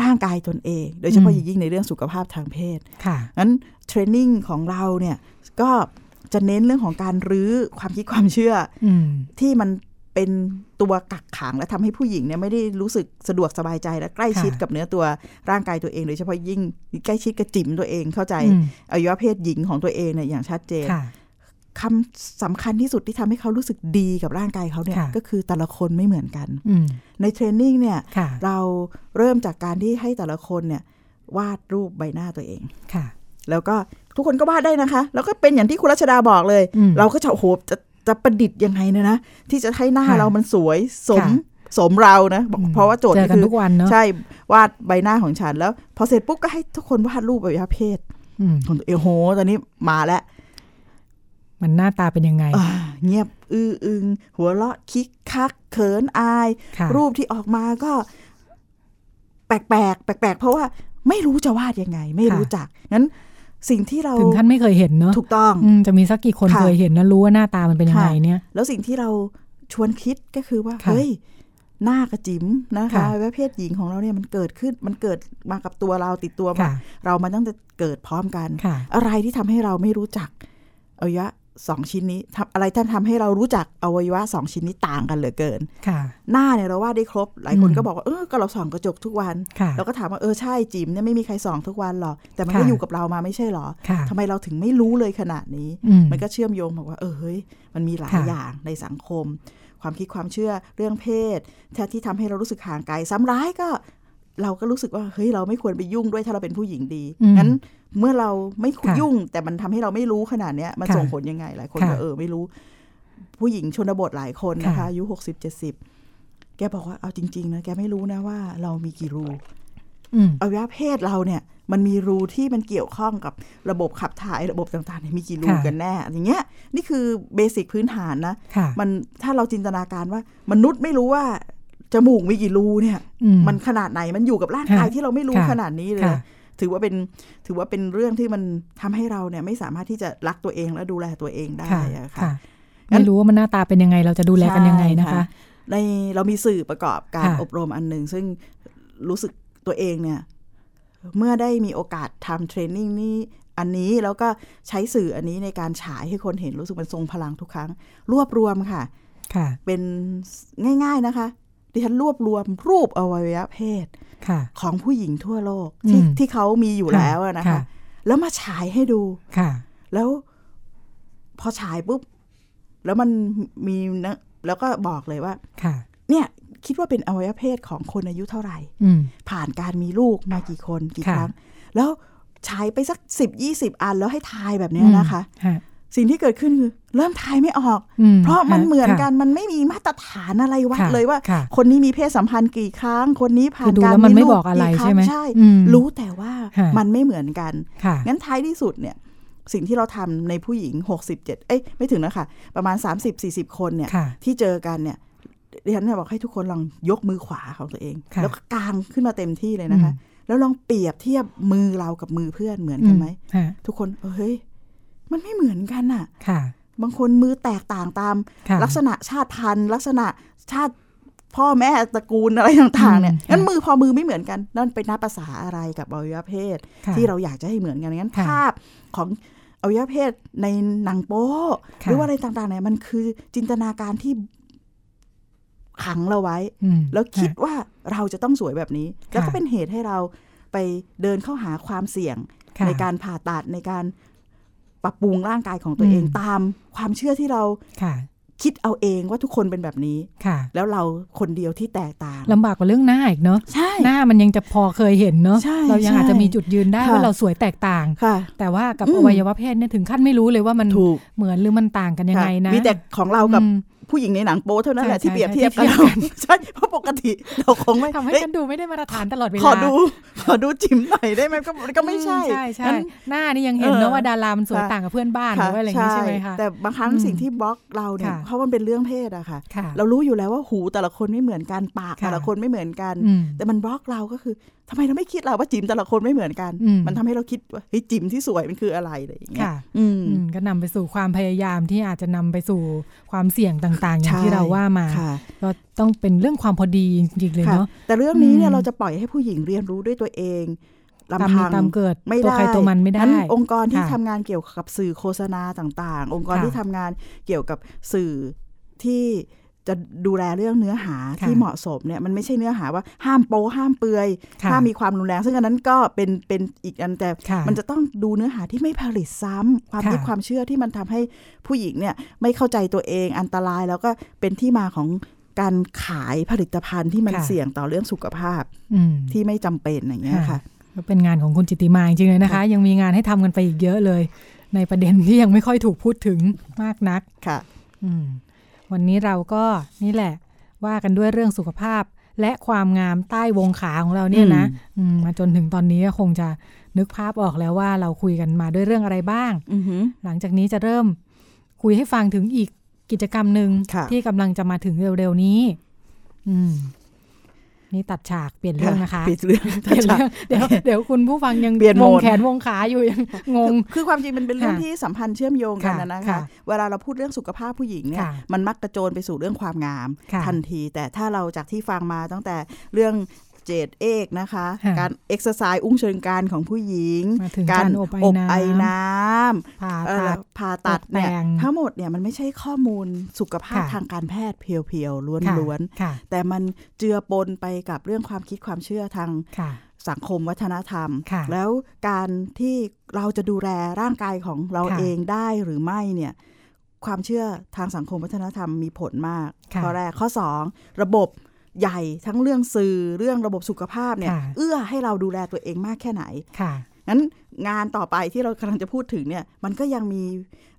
ร่างกายตนเอง โดยเฉพาะอืมอย่างยิ่งในเรื่องสุขภาพทางเพศ ค่ะ งั้นเทรนนิ่งของเราเนี่ยก็จะเน้นเรื่องของการรื้อความคิดความเชื่ออืมที่มัน เป็นตัวกักขังและทำให้ผู้หญิงเนี่ยไม่ได้รู้สึกสะดวกสบายใจและใกล้ชิดค่ะกับเนื้อตัวร่างกายตัวเองโดยเฉพาะยิ่งใกล้ชิดกับจิ๋มตัวเองเข้าใจอืมอวัยวะเพศหญิงของตัวเองเนี่ยอย่างชัดเจนค่ะคำสำคัญที่สุดที่ทำให้เขารู้สึกดีกับร่างกายเขาเนี่ยค่ะก็คือแต่ละคนไม่เหมือนกันอืมในเทรนนิ่งเนี่ยค่ะเราเริ่มจากการที่ให้แต่ละคนเนี่ยวาดรูปใบหน้าตัวเองค่ะ แล้วก็ทุกคนก็วาดได้นะคะ แล้วก็เป็นอย่างที่คุณรัชดาบอกเลยอืมเราก็จะโอ้โหจะ จะประดิษฐ์ยังไงเนะนะ ที่จะให้หน้าค่ะเรามันสวยสมค่ะสมเรานะบอกอืมเพราะว่าโจทย์เจอกันคือทุกวันเนอะใช่วาดใบหน้าของฉันแล้ว พอเสร็จปุ๊บก็ให้ทุกคนวาดรูปอวัยวะเพศอืมของตัวเองโอ้โหตอนนี้มาแล้วมันหน้าตาเป็นยังไงอ่าเงียบอื้ออึง หัวเราะคิกคักเขินอายค่ะรูปที่ออกมาก็ แปลกๆแปลกๆเพราะว่าไม่รู้จะวาดยังไง ไม่รู้จักงั้น สิ่งที่เราถึงขั้นไม่เคยเห็นเนอะถูกต้องอืมจะมีสักกี่คนค่ะเคยเห็นแล้วรู้ว่าหน้าตามันเป็นยังไงค่ะเนี่ย แล้วสิ่งที่เราชวนคิดก็คือว่าค่ะเฮ้ย หน้ากระจิ๋มนะคะค่ะว่าเพศหญิงของเราเนี่ยมันเกิดขึ้นมันเกิดมากับตัวเราติดตัวมาค่ะเรามาตั้งแต่เกิดพร้อมกันค่ะอะไรที่ทำให้เราไม่รู้จักอวัยวะ สองชิ้นนี้ทำอะไรที่ทำให้เรารู้จักอวัยวะสองชิ้นนี้ต่างกันเหลือเกิน ค่ะ หน้าเนี่ยเราวาดได้ครบ หลายคนอืมก็บอกว่าเออก็เราส่องกระจกทุกวัน ค่ะเราก็ถามว่าเออใช่จิ๋มเนี่ยไม่มีใครส่องทุกวันหรอก แต่มันก็ค่ะอยู่กับเรามาไม่ใช่หรอค่ะทำไมเราถึงไม่รู้เลยขนาดนี้ อืมมันก็เชื่อมโยงบอกว่าเออเฮ้ยมันมีหลายค่ะ อย่างในสังคม ความคิดความเชื่อเรื่องเพศที่ที่ทำให้เรารู้สึกห่างไกลซ้ำร้ายก็ เราก็รู้สึกว่าเฮ้ยเราไม่ควรไปยุ่งด้วยถ้าเราเป็นผู้หญิงดีอืมงั้นเมื่อเราไม่ค่ะยุ่ง แต่มันทำให้เราไม่รู้ขนาดเนี้ยมันค่ะส่งผลยังไงหลายคนค่ะก็เออไม่รู้ ผู้หญิงชนบทหลายคนนะคะค่ะอายุหกสิบเจ็ดสิบแกบอกว่าเอาจริงๆนะแกไม่รู้นะว่าเรามีกี่รูอืมอวัยวะเพศเราเนี่ย มันมีรูที่มันเกี่ยวข้องกับระบบขับถ่ายระบบต่างๆเนี่ยมีกี่รูค่ะกันแน่ อย่างเงี้ย นี่คือเบสิกพื้นฐานนะค่ะมันถ้าเราจินตนาการว่ามนุษย์ไม่รู้ว่า จมูกมีกี่รูเนี่ยอืมันขนาดไหนมันอยู่กับร่างกายค่ะที่เราไม่รู้ค่ะขนาดนี้เลยค่ะถือว่าเป็นถือว่าเป็นเรื่องที่มันทำให้เราเนี่ยไม่สามารถที่จะรักตัวเองและดูแลตัวเองได้ค่ะอะค่ะค่ะไม่รู้ว่ามันหน้าตาเป็นยังไงเราจะดูแลกันยังไงนะคะใช่ในเรามีสื่อประกอบการค่ะอบรมอันหนึ่งซึ่งรู้สึกตัวเองเนี่ย เมื่อได้มีโอกาสทำเทรนนิ่งนี้อันนี้แล้วก็ใช้สื่ออันนี้ในการฉายให้คนเห็นรู้สึกมันทรงพลังทุกครั้ง รวบรวมค่ะ ค่ะ เป็นง่าย ๆนะคะ ดิฉันรวบรวมรูปอวัยวะเพศค่ะของผู้หญิงทั่วโลกที่อืมที่เขามีอยู่ค่ะแล้วอะนะคะค่ะแล้วมาฉายให้ดูค่ะ แล้วพอฉายปุ๊บ แล้วมันมีนะแล้วก็บอกเลยว่า ค่ะ เนี่ยคิดว่าเป็นอวัยวะเพศของคนอายุเท่าไหร่อืมผ่านการมีลูกมากี่คนกี่ค่ะครั้ง แล้วฉายไปสักสิบยี่สิบอันแล้วให้ทายแบบเนี้ยนะคะฮะ สิ่งที่เกิดขึ้นคือเริ่มทายไม่ออกอืมเพราะมันฮะเหมือนค่ะกันมันไม่มีมาตรฐานอะไรวัดค่ะเลยว่าค่ะคนนี้มีเพศสัมพันธ์กี่ครั้ง คนนี้ผ่าคืนอดูการแล้วมันไม่ลูบอกอะไรกี่คงใช่ไหมใช่อืมรู้แต่ว่าค่ะมันไม่เหมือนกันค่ะงั้นท้ายที่สุดเนี่ย สิ่งที่เราทำในผู้หญิง 67 เอ้ยไม่ถึงนะคะประมาณ 30-40 คนเนี่ยค่ะที่เจอกันเนี่ยดิฉันเนี่ยบอกให้ทุกคนลองยกมือขวาของตัวเองค่ะแล้วก็กางขึ้นมาเต็มที่เลยนะคะ แล้วลองเปรียบเทียบมือเรากับมือเพื่อนเหมือนกันไหมฮะทุกคนเออเฮ้ย มันไม่เหมือนกันอะค่ะ บางคนมือแตกต่างตามค่ะลักษณะชาติพันธุ์ ลักษณะชาติพ่อแม่ตระกูลอะไรต่างๆเนี่ยอืมงั้นมือพอมือไม่เหมือนกันนั่นเป็นนับภาษาอะไรกับอวัยวะเพศค่ะที่เราอยากจะให้เหมือนกันงั้นค่ะภาพของอวัยวะเพศในหนังโป๊หค่ะรือว่าอะไรต่างๆเนี่ยมันคือจินตนาการที่ขังเราไว้อืมแล้วคิดฮะว่าเราจะต้องสวยแบบนี้ แล้วก็ค่ะเป็นเหตุให้เราไปเดินเข้าหาความเสี่ยงค่ะในการผ่าตัดในการ ปรับปรุงร่างกายของตัวเองอืมตามความเชื่อที่เราค่ะ คิดเอาเองว่าทุกคนเป็นแบบนี้ค่ะ แล้วเราคนเดียวที่แตกต่างลำบากกว่าเรื่องหน้าอีกเนาะใช่หน้ามันยังจะพอเคยเห็นเนาะใช่เรายังใช่อาจจะมีจุดยืนได้ค่ะว่าเราสวยแตกต่างค่ะ แต่ว่ากับอืมอวัยวะเพศเนี่ยถึงขั้นไม่รู้เลยว่ามันถูกเหมือนหรือมันต่างกันยังไงนะมีแต่ของเรากับอืม ผู้หญิงในหนังโป๊เท่านั้นแหละใช่ที่เปรียบใช่เทียบที่กันเทียบกันใช่เพราะปกติเราคงไม่ทำให้เฮ้ยฉันดูไม่ได้มาตรฐานตลอดเวลาขอดู ขอดูจิ๋มหน่อยได้ไหมก็ก็ไม่ใช่อืใช่ใช่งั้นหน้านี่ยังเห็นเออนะว่าดารามันสวยค่ะต่างกับเพื่อนบ้านหรือว่าอะไรอย่างงี้ใช่ไหมคะแต่บางครั้งอืมสิ่งที่บล็อกเราเนี่ยค่ะเพราะมันเป็นเรื่องเพศอะค่ะค่ะ เรารู้อยู่แล้วว่าหูแต่ละคนไม่เหมือนกันปากค่ะแต่ละคนไม่เหมือนกันอืมแต่มันบล็อกเราก็คือ ทำไมเราไม่คิดเราว่าจิ๋มแต่ละคนไม่เหมือนกันอืมมันทำให้เราคิดว่าเฮ้ยจิ๋มที่สวยมันคืออะไรอะไรอย่างเงี้ยค่ะอืมอืมก็นำไปสู่ความพยายามที่อาจจะนำไปสู่ความเสี่ยงต่างๆ อย่างใช่ที่เราว่ามาค่ะก็ต้องเป็นเรื่องความพอดีจริงๆเลยค่ะเนาะแต่เรื่องนี้เนี่อืยมเราจะปล่อยให้ผู้หญิงเรียนรู้ด้วยตัวเองลำตามพัมีงตามเกิดไม่ตัวได้ใครตัวมันไม่ได้งั้องค์กรที่ค่ะทำงานเกี่ยวกับสื่อโฆษณาต่าง ๆ องค์กรค่ะที่ทำงานเกี่ยวกับสื่อที่ จะดูแลเรื่องเนื้อหาค่ะที่เหมาะสมเนี่ยมันไม่ใช่เนื้อหาว่าห้ามโป๊ห้ามเปลือยค่ะห้ามมีความรุนแรง ซึ่งอันนั้นก็เป็นเป็นอีกอันแต่ค่ะมันจะต้องดูเนื้อหาที่ไม่ผลิตซ้ำความค่ะคิดความเชื่อที่มันทำให้ผู้หญิงเนี่ยไม่เข้าใจตัวเองอันตรายแล้วก็เป็นที่มาของการขายผลิตภัณฑ์ที่มันค่ะเสี่ยงต่อเรื่องสุขภาพอืมที่ไม่จำเป็นอย่างเงี้ยค่ะก็เป็นงานของคุณจิตติมาจริงๆเลยนะคะค่ะยังมีงานให้ทำกันไปอีกเยอะเลย ในประเด็นที่ยังไม่ค่อยถูกพูดถึงมากนักค่ะ อืม วันนี้เราก็นี่แหละ ว่ากันด้วยเรื่องสุขภาพ และความงามใต้วงขาของเราเนี่ยนะอืมมาจนถึงตอนนี้ก็คงจะนึกภาพออกแล้วว่าเราคุยกันมาด้วยเรื่องอะไรบ้างอือหือหลังจากนี้จะเริ่มคุยให้ฟังถึงอีกกิจกรรมหนึ่งค่ะที่กำลังจะมาถึงเร็วๆนี้อืม นี่ตัดฉากเปลี่ยนเรื่องนะคะเปลี่ยนเรื่องเปลี่ยนเรื่องเดี๋ยวเดี๋ยวคุณผู้ฟังยังเปลี่ยนวโหมงดแขนวงขาอยู่ยังงงคือคือความจริงมันเป็นเรื่องค่ะที่สัมพันธ์เชื่อมโยงกันค่ะนะนะคะค่ะเวลาเราพูดเรื่องสุขภาพผู้หญิงเนี่ยค่ะมันมักกระโจนไปสู่เรื่องความงามค่ะทันที แต่ถ้าเราจากที่ฟังมาตั้งแต่เรื่อง เจดเอกนะคะค่ะการเอ็กซ์ไซส์อุ้งเชิงกรานของผู้หญิงมาถึงการอบไอน้ำไอน้ำผ่าเอ่อตัดผ่าตัดเนี่ยตกแต่งทั้งหมดเนี่ยมันไม่ใช่ข้อมูลสุขภาพค่ะทางการแพทย์เพียวๆค่ะล้วนๆค่ะแต่มันเจือปนไปกับเรื่องความคิดความเชื่อทางค่ะสังคมวัฒนธรรมค่ะแล้วการที่เราจะดูแลร่างกายของเราค่ะเองได้หรือไม่เนี่ยความเชื่อทางสังคมวัฒนธรรมมีผลมากค่ะข้อแรกข้อสองระบบ ใหญ่ทั้งเรื่องสื่อเรื่องระบบสุขภาพเนี่ยค่ะเอื้อให้เราดูแลตัวเองมากแค่ไหนค่ะงั้นงานต่อไปที่เรากำลังจะพูดถึงเนี่ยมันก็ยังมี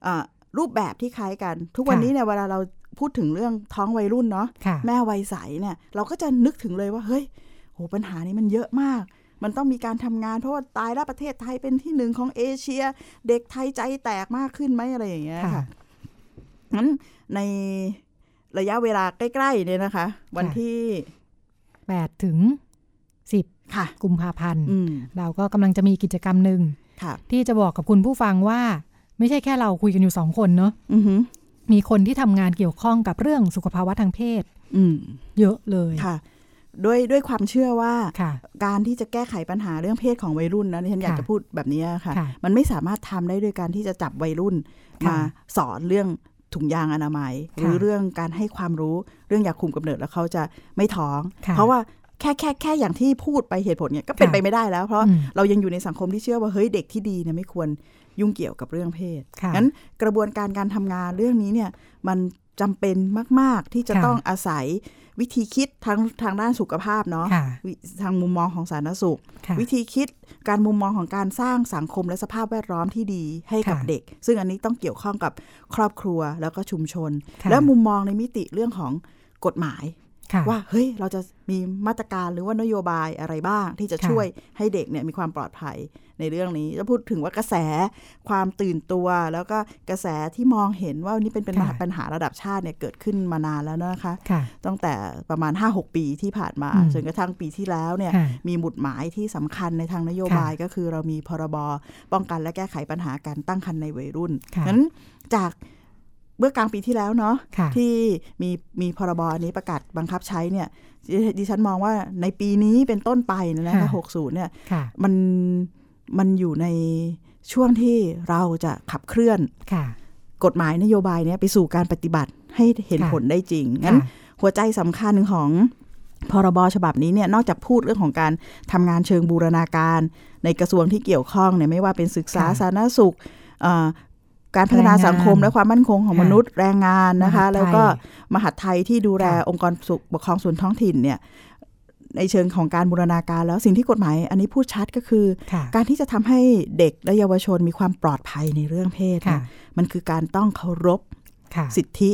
เอ่อรูปแบบที่คล้ายกัน ทุกวันค่ะนี้เนี่ยเวลาเราพูดถึงเรื่องท้องวัยรุ่นเนาะค่ะแม่วัยใสเนี่ยเราก็จะนึกถึงเลยว่าเฮ้ยโหปัญหานี้มันเยอะมากมันต้องมีการทำงานเพราะว่าตายแล้วประเทศไทยเป็นที่หนึ่งของเอเชีย เด็กไทยใจแตกมากขึ้นไหมอะไรอย่างเงี้ยค่ะค่ะงั้นใน ระยะเวลาใกล้ๆเนี่ยนะคะ วันที่แปดถึงสิบค่ะ กุมภาพันธ์อืมเราก็กำลังจะมีกิจกรรมหนึ่งค่ะที่จะบอกกับคุณผู้ฟังว่า ไม่ใช่แค่เราคุยกันอยู่สองคนเนาะอือหือมีคนที่ทำงานเกี่ยวข้องกับเรื่องสุขภาวะทางเพศอืมเยอะเลยค่ะด้วยด้วยความเชื่อว่าค่ะการที่จะแก้ไขปัญหาเรื่องเพศของวัยรุ่นนะดิฉันอยากค่ะจะพูดแบบนี้ค่ะค่ะ มันไม่สามารถทำได้ด้วยการที่จะจับวัยรุ่นค่ะมาสอนเรื่อง ถุงยางอนามัย หรือเรื่องการให้ความรู้เรื่องยาคุมกำเนิดแล้วเขาจะไม่ท้อง เพราะว่าแค่แค่แค่อย่างที่พูดไปเหตุผลเนี่ยก็เป็นไปไม่ได้แล้ว เพราะเรายังอยู่ในสังคมที่เชื่อว่าเฮ้ยเด็กที่ดีเนี่ยไม่ควรยุ่งเกี่ยวกับเรื่องเพศงั้นกระบวนการการทำงานเรื่องนี้เนี่ยมัน จำเป็นมาก ๆ ที่จะต้องอาศัยวิธีคิดทั้งทางด้านสุขภาพเนาะทางมุมมองของสาธารณสุข วิธีคิดการมุมมองของการสร้างสังคมและสภาพแวดล้อมที่ดีให้กับเด็ก ซึ่งอันนี้ต้องเกี่ยวข้องกับครอบครัวแล้วก็ชุมชน และมุมมองในมิติเรื่องของกฎหมาย ว่าเฮ้ยเราจะมีมาตรการหรือว่านโยบายอะไรบ้าง ที่จะช่วยให้เด็กเนี่ยมีความปลอดภัยในเรื่องนี้จะพูดถึงว่ากระแสความตื่นตัว แล้วก็กระแสที่มองเห็นว่านี่เป็นเป็นปัญหาระดับชาติเนี่ยเกิดขึ้นมานานแล้วนะคะตั้งแต่ประมาณ 5-6 ปีที่ผ่านมาจนกระทั่งปีที่แล้วเนี่ยมีหมุดหมายที่สำคัญในทางนโยบายก็คือเรามีพรบป้องกันและแก้ไขปัญหาการตั้งครรภ์ในวัยรุ่นนั้นจาก เมื่อกลางปีที่แล้วเนาะที่มีมีพรบอันนี้ประกาศบังคับใช้เนี่ยดิฉันมองว่าในปีนี้เป็นต้นไปนะคะหกศูนย์เนี่ยมันมันอยู่ในช่วงที่เราจะขับเคลื่อนกฎหมายนโยบายเนี้ยไปสู่การปฏิบัติให้เห็นผลได้จริงงั้นหัวใจสำคัญของพรบฉบับนี้เนี่ยนอกจากพูดเรื่องของการทำงานเชิงบูรณาการ ในกระทรวงที่เกี่ยวข้องเนี่ยไม่ว่าเป็นศึกษาสาธารณสุข การพัฒนาสังคมและความมั่นคงของมนุษย์แรงงานนะคะ แล้วก็มหาดไทยที่ดูแลองค์กรปกครองส่วนท้องถิ่นเนี่ยในเชิงของการบูรณาการแล้วสิ่งที่กฎหมาย อันนี้พูดชัดก็คือ การที่จะทำให้เด็กและเยาวชนมีความปลอดภัยในเรื่องเพศ มันคือการต้องเคารพสิทธิ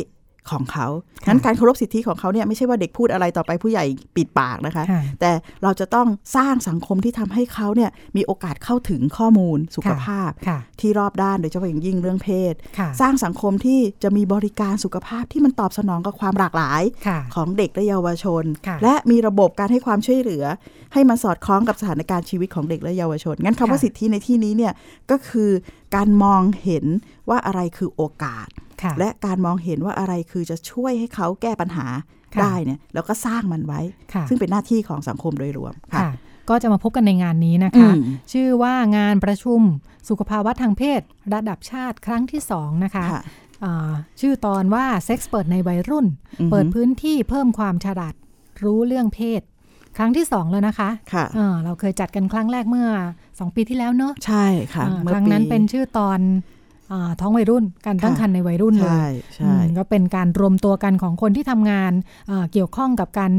ของเขางั้นการเคารพสิทธิของเขาเนี่ยไม่ใช่ว่าเด็กพูดอะไรต่อไปผู้ใหญ่ปิดปากนะคะ แต่เราจะต้องสร้างสังคมที่ทำให้เขาเนี่ยมีโอกาสเข้าถึงข้อมูลสุขภาพ ที่รอบด้านโดยเฉพาะอย่างยิ่งเรื่องเพศ สร้างสังคมที่จะมีบริการสุขภาพที่มันตอบสนองกับความหลากหลายของเด็กและเยาวชน และมีระบบการให้ความช่วยเหลือ ให้มันสอดคล้องกับสถานการณ์ชีวิตของเด็กและเยาวชน งั้นคำว่าสิทธิในที่นี้เนี่ยก็คือการมองเห็นว่าอะไรคือโอกาส และการมองเห็นว่าอะไรคือจะช่วยให้เขาแก้ปัญหาได้เนี่ยแล้วก็สร้างมันไว้ ซึ่งเป็นหน้าที่ของสังคมโดยรวมค่ะก็จะมาพบกันในงานนี้นะคะ ชื่อว่างานประชุมสุขภาวะทางเพศ ระดับชาติครั้งที่สองนะคะชื่อตอนว่าเซ็กซ์เปิดในวัยรุ่น เปิดพื้นที่เพิ่มความฉลาดรู้เรื่องเพศ ครั้งที่สองแล้วนะคะคะเราเคยจัดกันครั้งแรกเมื่อสองปีที่แล้วเนอะใช่ค่ะครั้งนั้นเป็นชื่อตอน ท้องวัยรุ่นการตั้งครรภ์ในวัยรุ่นเลย ใช่ก็เป็นการรวมตัวกันของคนที่ทำงานเกี่ยวข้องกับการ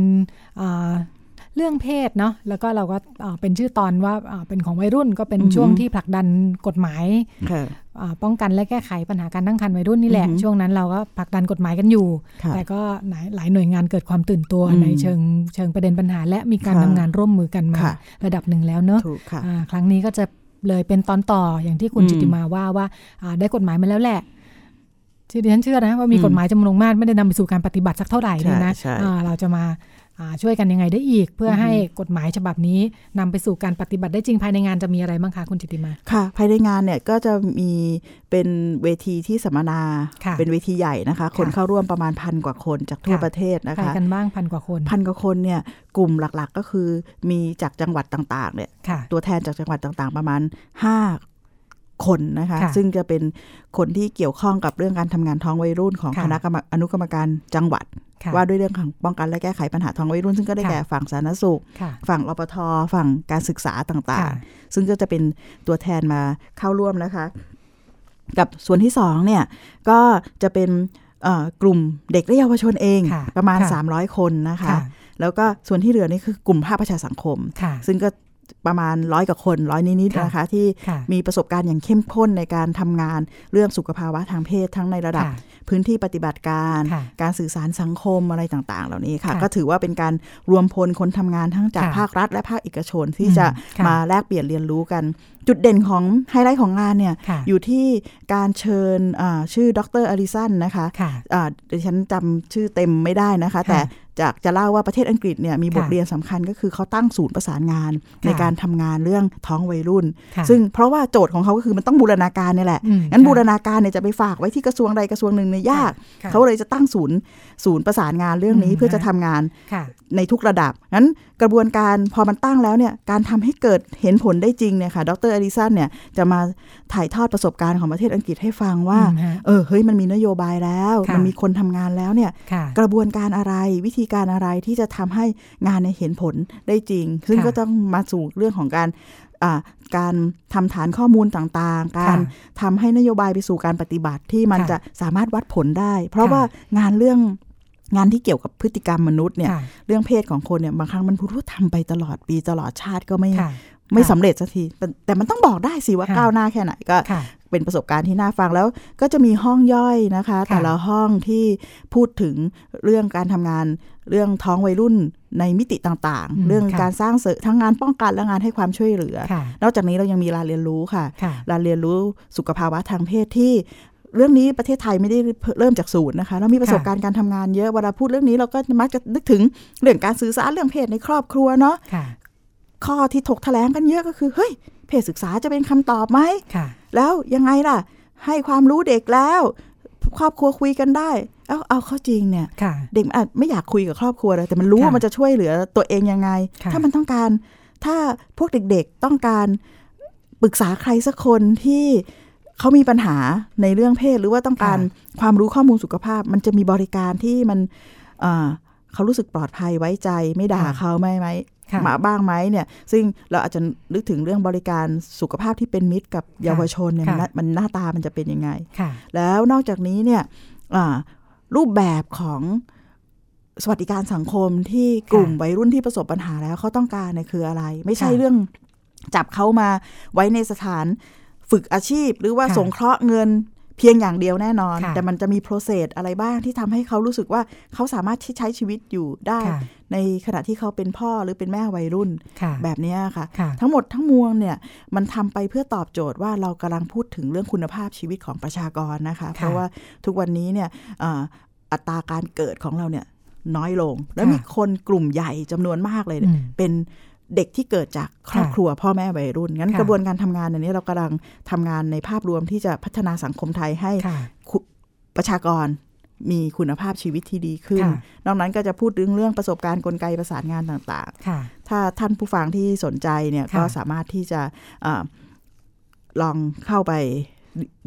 เรื่องเพศเนาะแล้วก็เราก็เป็นชื่อตอนว่าเป็นของวัยรุ่นก็เป็นช่วงที่ผลักดันกฎหมายป้องกันและแก้ไขปัญหาการตั้งครรภ์วัยรุ่นนี่แหละ ช่วงนั้นเราก็ผลักดันกฎหมายกันอยู่ แต่ก็หลายหน่วยงานเกิดความตื่นตัวในเชิงเชิงประเด็นปัญหา และมีการทำงานร่วมมือกันมา ระดับหนึ่งแล้วเนอะครั้งนี้ก็จะ เลยเป็นตอนต่ออย่างที่คุณจิติมาว่าว่าได้กฎหมายมาแล้วแหละ ที่ดิฉันเชื่อนะว่ามีกฎหมายจำนวนมากไม่ได้นำไปสู่การปฏิบัติสักเท่าไหร่เลยนะเราจะมาช่วยกันยังไงได้อีก เพื่อให้กฎหมายฉบับนี้นำไปสู่การปฏิบัติได้จริงภายในงานจะมีอะไรบ้างคะคุณจิติมาค่ะ ภายในงานเนี่ยก็จะมีเป็นเวทีที่สัมมนา เป็นเวทีใหญ่นะคะ คนเข้าร่วมประมาณพันกว่าคนจากทั่วประเทศนะคะกันบ้างพันกว่าคนพันกว่าคนเนี่ยกลุ่มหลักๆ ก็คือมีจากจังหวัดต่างๆเนี่ยตัวแทนจากจังหวัดต่างๆ ประมาณ 5 คนนะคะซึ่งจะเป็นคนที่เกี่ยวข้องกับเรื่องการทำงานท้องวัยรุ่นของคณะกรรมอนุกรรมการจังหวัด ว่าด้วยเรื่องของป้องกันและแก้ไขปัญหาท้องวัยรุ่น ซึ่งก็ได้แก่ฝั่งสาธารณสุข ฝั่งรปทฝั่งการศึกษาต่างๆ ซึ่งก็จะเป็นตัวแทนมาเข้าร่วมนะคะ กับส่วนที่สองเนี่ยก็จะเป็นกลุ่มเด็กและเยาวชนเองประมาณ 300 คนนะคะ แล้วก็ส่วนที่เหลือนี่คือกลุ่มภาคประชาสังคม ซึ่งก็ ประมาณร้อยกว่าคนร้อยนิดๆนะคะ ที่มีประสบการณ์อย่างเข้มข้นในการทำงานเรื่องสุขภาวะทางเพศทั้งในระดับพื้นที่ปฏิบัติการ การสื่อสารสังคมอะไรต่าง ๆ เหล่านี้ค่ะ ก็ถือว่าเป็นการรวมพลคนทำงานทั้งจากภาครัฐ และภาคเอกชนที่จะมาแลกเปลี่ยนเรียนรู้กัน จุดเด่นของไฮไลท์ของงานเนี่ยอยู่ที่การเชิญชื่อดรอลิสันนะคะดิฉันจำชื่อเต็มไม่ได้นะคะ แต่ จากจะเล่าว่าประเทศอังกฤษเนี่ยมีบทค่ะเรียนสำคัญก็คือเขาตั้งศูนย์ประสานงานค่ะในการทำงานเรื่องท้องวัยรุ่นค่ะซึ่งเพราะว่าโจทย์ของเขาก็คือมันต้องบูรณาการเนี่ยแหละอืมงั้นค่ะบูรณาการเนี่ยจะไปฝากไว้ที่กระทรวงใดกระทรวงหนึ่งเนี่ยยากค่ะเขาเลยจะตั้งศูนย์ศูนย์ประสานงานเรื่องนี้อืมเพื่อจะทำงานค่ะในทุกระดับงั้นกระบวนการพอมันตั้งแล้วเนี่ยการทำให้เกิดเห็นผลได้จริงเนี่ยค่ะดรอดิสันเนี่ยจะมาถ่ายทอดประสบการณ์ของประเทศอังกฤษให้ฟังว่าอืมฮะเออเฮ้ยมันมีนโยบายแล้วค่ะมันมีคนทำงานแล้วเนี่ยค่ะกระบวนการอะไรวิธีการอะไรที่จะทำให้งานเนี่ยเห็นผลได้จริง ซึ่งค่ะก็ต้องมาสู่เรื่องของการอ่าการทำฐานข้อมูลต่างๆ การค่ะทำให้นโยบายไปสู่การปฏิบัติที่มันค่ะจะสามารถวัดผลได้ เพราะค่ะว่างานเรื่องงานที่เกี่ยวกับพฤติกรรมมนุษย์เนี่ยค่ะเรื่องเพศของคนเนี่ยบางครั้งมันพูดว่าทำไปตลอดปีตลอดชาติก็ไม่ค่ะไม่ค่ะสำเร็จสักทีแต่แต่มันต้องบอกได้สิว่าค่ะก้าวหน้าแค่ไหนก็ค่ะเป็นประสบการณ์ที่น่าฟังแล้วก็จะมีห้องย่อยนะคะค่ะแต่ละห้องที่พูดถึงเรื่องการทำงาน เรื่องท้องวัยรุ่นในมิติต่างอืมๆเรื่องค่ะการสร้างเสริมทั้งงานป้องกันและงานให้ความช่วยเหลือค่ะนอกจากนี้เรายังมีลานเรียนรู้ค่ะค่ะลานเรียนรู้สุขภาวะทางเพศที่เรื่องนี้ประเทศไทยไม่ได้เริ่มจากศูนย์นะคะ เรามีประสบการณ์การทำงานเยอะเวลาพูดเรื่องนี้เราก็มักจะนึกถึงเรื่องการสื่อสารเรื่องเพศในครอบครัวเนาะค่ะข้อที่ถกแถลงกันเยอะก็คือเฮ้ยเพศศึกษาจะเป็นคำตอบไหมค่ะแล้วยังไงล่ะ ให้ความรู้เด็กแล้ว ครอบครัวคุยกันได้ เอาเอาเข้าจริงเนี่ยค่ะเด็กมันอาจไม่อยากคุยกับครอบครัวเลยแต่มันรู้ค่ะว่ามันจะช่วยเหลือตัวเองยังไงค่ะถ้ามันต้องการ ถ้าพวกเด็กๆต้องการปรึกษาใครสักคนที่เขามีปัญหาในเรื่องเพศหรือว่าต้องการความรู้ข้อมูลสุขภาพ มันจะมีบริการที่มันเอ่อเขารู้สึกปลอดภัยไว้ใจ ไม่ด่าค่ะเขาไม่ไหมค่ะ มาบ้างไหมเนี่ย ซึ่งเราอาจจะนึกถึงเรื่องบริการสุขภาพที่เป็นมิตรกับเยาวชนเนี่ยมันค่ะมันหน้าตามันจะเป็นยังไงค่ะแล้วนอกจากนี้เนี่ยอ่ารูปแบบของสวัสดิการสังคมที่กลุ่มวัยรุ่นที่ประสบปัญหาแล้วเขาต้องการเนี่ยคืออะไร ไม่ใช่ค่ะเรื่องจับเขามาไว้ในสถานฝึกอาชีพ หรือว่าค่ะสงเคราะห์เงิน เพียงอย่างเดียวแน่นอนค่ะแต่มันจะมีโปรเซสอะไรบ้างที่ทำให้เขารู้สึกว่าเขาสามารถที่ใช้ชีวิตอยู่ได้ค่ะในขณะที่เขาเป็นพ่อหรือเป็นแม่วัยรุ่นค่ะแบบเนี้ยค่ะค่ะ ทั้งหมดทั้งมวลเนี่ยมันทำไปเพื่อตอบโจทย์ว่าเรากำลังพูดถึงเรื่องคุณภาพชีวิตของประชากรนะคะ เพราะว่าทุกวันนี้เนี่ยอ่าอัตราการเกิดของเราเนี่ยน้อยลง แล้วค่ะมีคนกลุ่มใหญ่จำนวนมากเลยอืมเป็น เด็กที่เกิดจากครอบค่ะครัวพ่อแม่วัยรุ่น งั้นค่ะกระบวนการทำงานอันนี้เรากำลังทำงานในภาพรวมที่จะพัฒนาสังคมไทยให้ค่ะคุประชากรมีคุณภาพชีวิตที่ดีขึ้นค่ะนอกนั้นก็จะพูดถึงเรื่องประสบการณ์กลไกประสานงานต่างค่ะๆถ้าท่านผู้ฟังที่สนใจเนี่ยค่ะก็สามารถที่จะอาลองเข้าไป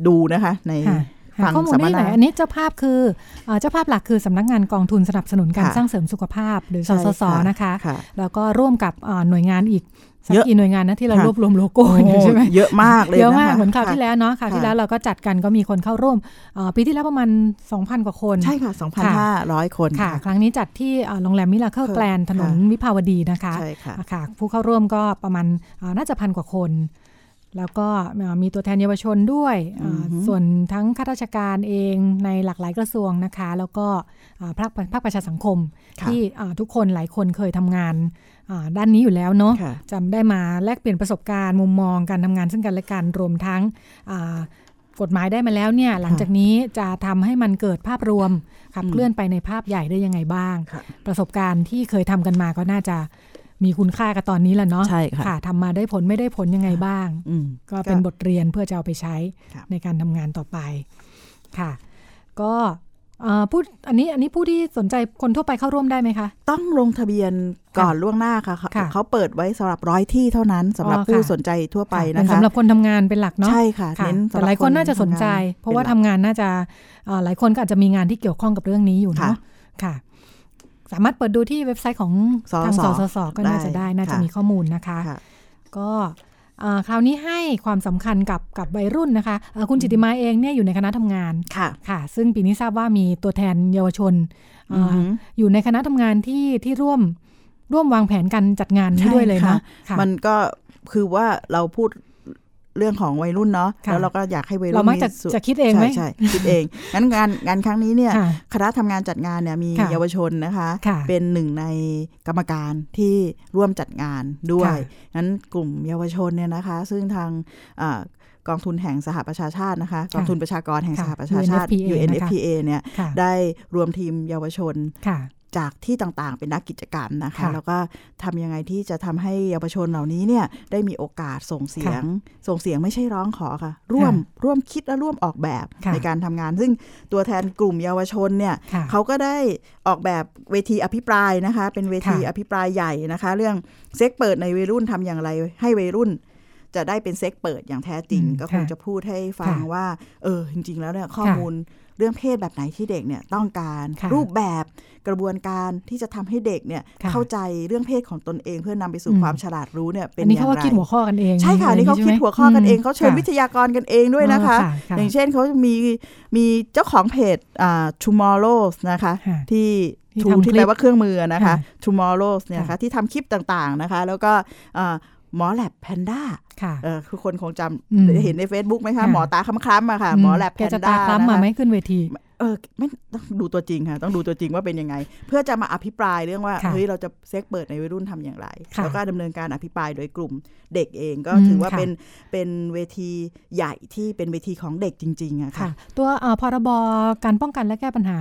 ดูนะคะในค่ะหา ฟังข้อมูลสัมมได้ไหนนาอันนี้เจ้าภาพคือเอ่อเจ้าภาพหลักคือสำนักงานกองทุนสนับสนุนการค่ะสร้างเสริมสุขภาพ หรือสใช่สสค่ะนะคะค่ะแล้วก็ร่วมกับเอ่อหน่วยงานอีกสักเยอะกี่หน่วยงานนะที่เราค่ะรวบรวมโลโก้กันอยู่ใช่ไหมเยอะมากเลยเยอะมากนะคะเหมือนคราวค่ะที่แล้วเนาะคราวที่ค่ะแล้วเราก็จัดกันก็มีคนเข้าร่วมเอ่อปีที่แล้วประมาณ 2,000 กว่าคน ใช่ค่ะ 2,500 คนค่ะ ครั้งนี้จัดที่เอ่อโรงแรมมิราเคิลค่ะแกลนถนนวิภาวดีนะคะใช่ค่ะอะค่ะผู้เข้าร่วมก็ประมาณอ่าน่าจะพันกว่าคน แล้วก็อ่ามีตัวแทนเยาวชนด้วยอ่าอือฮึส่วนทั้งข้าราชการเองในหลากหลายกระทรวงนะคะ แล้วก็อ่าภาคภาคประชาสังคมค่ะที่อ่าทุกคนหลายคนเคยทำงานอ่าด้านนี้อยู่แล้วเนาะค่ะจำได้มาแลกเปลี่ยนประสบการณ์มุมมองการทำงานซึ่งกันและกันรวมทั้งอ่ากฎหมายได้มาแล้วเนี่ยหลังจากนี้จะทำให้มันเกิดภาพรวมขับอืมเคลื่อนไปในภาพใหญ่ได้ยังไงบ้างค่ะประสบการณ์ที่เคยทำกันมาก็น่าจะ มีคุณค่ากับตอนนี้แหละเนาะใช่ค่ะทำมาได้ผลไม่ได้ผลยังไงบ้างอืมก็เป็นบทเรียนเพื่อจะเอาไปใช้ครับในการทำงานต่อไปค่ะ ก็เอ่อผู้อันนี้อันนี้ผู้ที่สนใจคนทั่วไปเข้าร่วมได้ไหมคะ ต้องลงทะเบียนก่อนล่วงหน้าค่ะ เขาค่ะเขาเปิดไว้สำหรับร้อยที่เท่านั้นสำหรับอ๋อผู้ค่ะสนใจทั่วไปเป็นะนคะสำหรับคนทำงานเป็นหลักเนาะใช่ค่ะค่ะเน้นสำหรับแต่หลายคนน่าจะสนใจทำงานเพราะว่าเป็นหลัทำกงานน่าจะเอ่อหลายคนก็อาจจะมีงานที่เกี่ยวข้องกับเรื่องนี้อยู่เนาะค่ะค่ะ สามารถเปิดดูที่เว็บไซต์ของสทางสสสสก็น่าจะได้ได้น่าจะค่ะมีข้อมูลนะคะค่ะก็เอ่อคราวนี้ให้ความสำคัญกับกับวัยรุ่นนะคะเอ่อคุณจิตติมาเองเนี่ยอยู่ในคณะทำงานค่ะค่ะ ซึ่งปีนี้ทราบว่ามีตัวแทนเยาวชนเอ่อออหืออยู่ในคณะทำงานที่ที่ร่วมร่วมวางแผนการจัดงานนี้ด้วยเลยใช่เนาะค่ค่ะมันก็คือว่าเราพูด เรื่องของวัยรุ่นเนาะค่ะแล้วเราก็อยากให้วัยรุ่นเรามักจะส่วนจะคิดเองไหมใช่ใช่คิดเองงั้นงานงานครั้งนี้เนี่ยค่ะคณะทำงานจัดงานเนี่ยมีค่ะเยาวชนนะคะค่ะเป็นหนึ่งในกรรมการที่ร่วมจัดงานด้วยค่ะงั้นกลุ่มเยาวชนเนี่ยนะคะ ซึ่งทางอ่ากองทุนแห่งสหประชาชาตินะคะกองทุนประชากรแห่งสหประชาชาติ UNFPA นะคะ UNFPA เนี่ยค่ะได้รวมทีมเยาวชนค่ะ จากที่ต่างๆ เป็นนักกิจกรรมนะคะค่ะแล้วก็ทำยังไงที่จะทำให้เยาวชนเหล่านี้เนี่ยได้มีโอกาสส่งเสียง ส่งเสียงไม่ใช่ร้องขอค่ะ ร่วมร่วมคิดและร่วมออกแบบค่ะในการทำงาน ซึ่งตัวแทนกลุ่มเยาวชนเนี่ยค่ะเขาก็ได้ออกแบบเวทีอภิปรายนะคะ เป็นเวทีค่ะอภิปรายใหญ่นะคะ เรื่องเซ็กเปิดในวัยรุ่นทำอย่างไร ให้วัยรุ่นจะได้เป็นเซ็กเปิดอย่างแท้จริงอืมก็คงค่ะจะพูดให้ฟังค่ะว่า เออ จริง ๆ แล้วเนี่ยข้อค่ะมูล เรื่องเพศแบบไหนที่เด็กเนี่ยต้องการค่ะรูปแบบกระบวนการที่จะทำให้เด็กเนี่ยค่ะเข้าใจเรื่องเพศของตนเอง เพื่อนำไปสู่อืมความฉลาดรู้เนี่ยเป็นอันนี้อเขาย่างก็ไรคิดหัวข้อกันเอง ใช่ค่ะอะไรนี่เขาอย่งคิดใช่ไมหัวข้อกันเองเขาเชิญค่ะวิทยากรกันเองด้วยนะคะอ๋อค่ะค่ะอย่างเช่นเขามีมีเจ้าของเพจอ่า tomorrow นะคะค่ะที่ที่ทูทำที่คลิปแปลว่าเครื่องมือนะคะค่ะ tomorrow เนี่ยนะค่ะคะที่ทำคลิปต่างๆนะคะ แล้วก็อ่า หมอแลบแพนด้าค่ะเออคือคนคงจอืมำเห็นใน Facebook ไหมคะค่ะหมอตาคล้ำๆอะค่ะ หมอแลบแกแพนจะด้าตาคล้ำมาไหมขึ้นเวที เออไม่ต้องดูตัวจริงค่ะ ต้องดูตัวจริงว่าเป็นยังไง เพื่อจะมาอภิปรายเรื่องว่าค่ะเฮ้ยเราจะเซ็กเปิดในวัยรุ่นทำอย่างไรค่ะแล้วก็ดำเนินการอภิปรายโดยกลุ่มเด็กเองก็อืมถือว่าค่ะเป็นเป็นเวทีใหญ่ที่เป็นเวทีของเด็กจริงๆอะค่ะค่ะตัวเอ่อพรบการป้องกันและแก้ปัญหา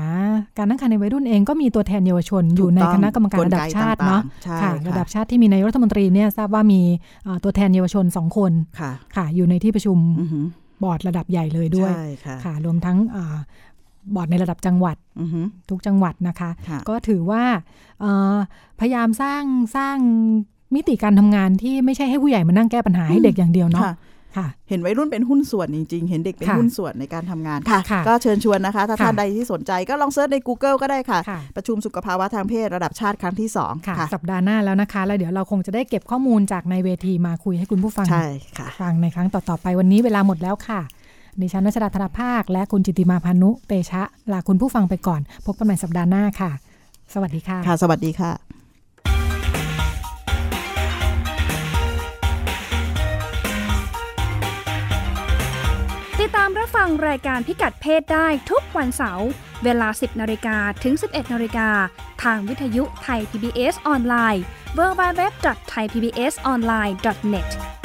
การตั้งครรภ์ในวัยรุ่นเองก็มีตัวแทนเยาวชนอยู่ในถูกต้องคณะกรรมการระดับชาติเนาะกลไกต่างๆใช่ค่ะค่ะระดับชาติที่มีนายกรัฐมนตรีเนี่ยทราบว่ามีเอ่อตัวแทนเยาวชนสองคนค่ะค่ะอยู่ในที่ประชุมอือหือบอร์ดระดับใหญ่เลยด้วยใช่ค่ะค่ะรวมทั้งเอ่อ บอร์ดในระดับจังหวัดอือหือทุกจังหวัดนะคะค่ะก็ถือว่าเอ่อพยายามสร้างสร้างมิติการทำงานที่ไม่ใช่ให้ผู้ใหญ่มานั่งแก้ปัญหาให้เด็กอย่างเดียวเนาะค่ะค่ะเห็นวัยรุ่นเป็นหุ้นส่วนจริง ๆ เห็นเด็กเป็นค่ะหุ้นส่วนในการทำงานค่ะค่ะ ก็เชิญชวนนะคะ ถ้าค่ะท่านใดที่สนใจก็ลองเซิร์ชใน Google ก็ได้ค่ะค่ะประชุมสุขภาวะทางเพศระดับชาติครั้งที่2ค่ะค่ะ สัปดาห์หน้าแล้วนะคะ แล้วเดี๋ยวเราคงจะได้เก็บข้อมูลจากในเวทีมาคุยให้คุณผู้ฟังใช่ค่ะฟังในครั้งต่อๆไปวันนี้เวลาหมดแล้วค่ะ ดิฉันนัชดาธนาภาค และคุณจิตติมาพานุเตชะ ลาคุณผู้ฟังไปก่อน พบกันใหม่สัปดาห์หน้าค่ะ สวัสดีค่ะ ค่ะ สวัสดีค่ะ ติดตามรับฟังรายการพิกัดเพศได้ทุกวันเสาร์เวลา 10นาฬิกาถึง 11นาฬิกาทางวิทยุไทย PBS ออนไลน์ www.thaipbsonline.net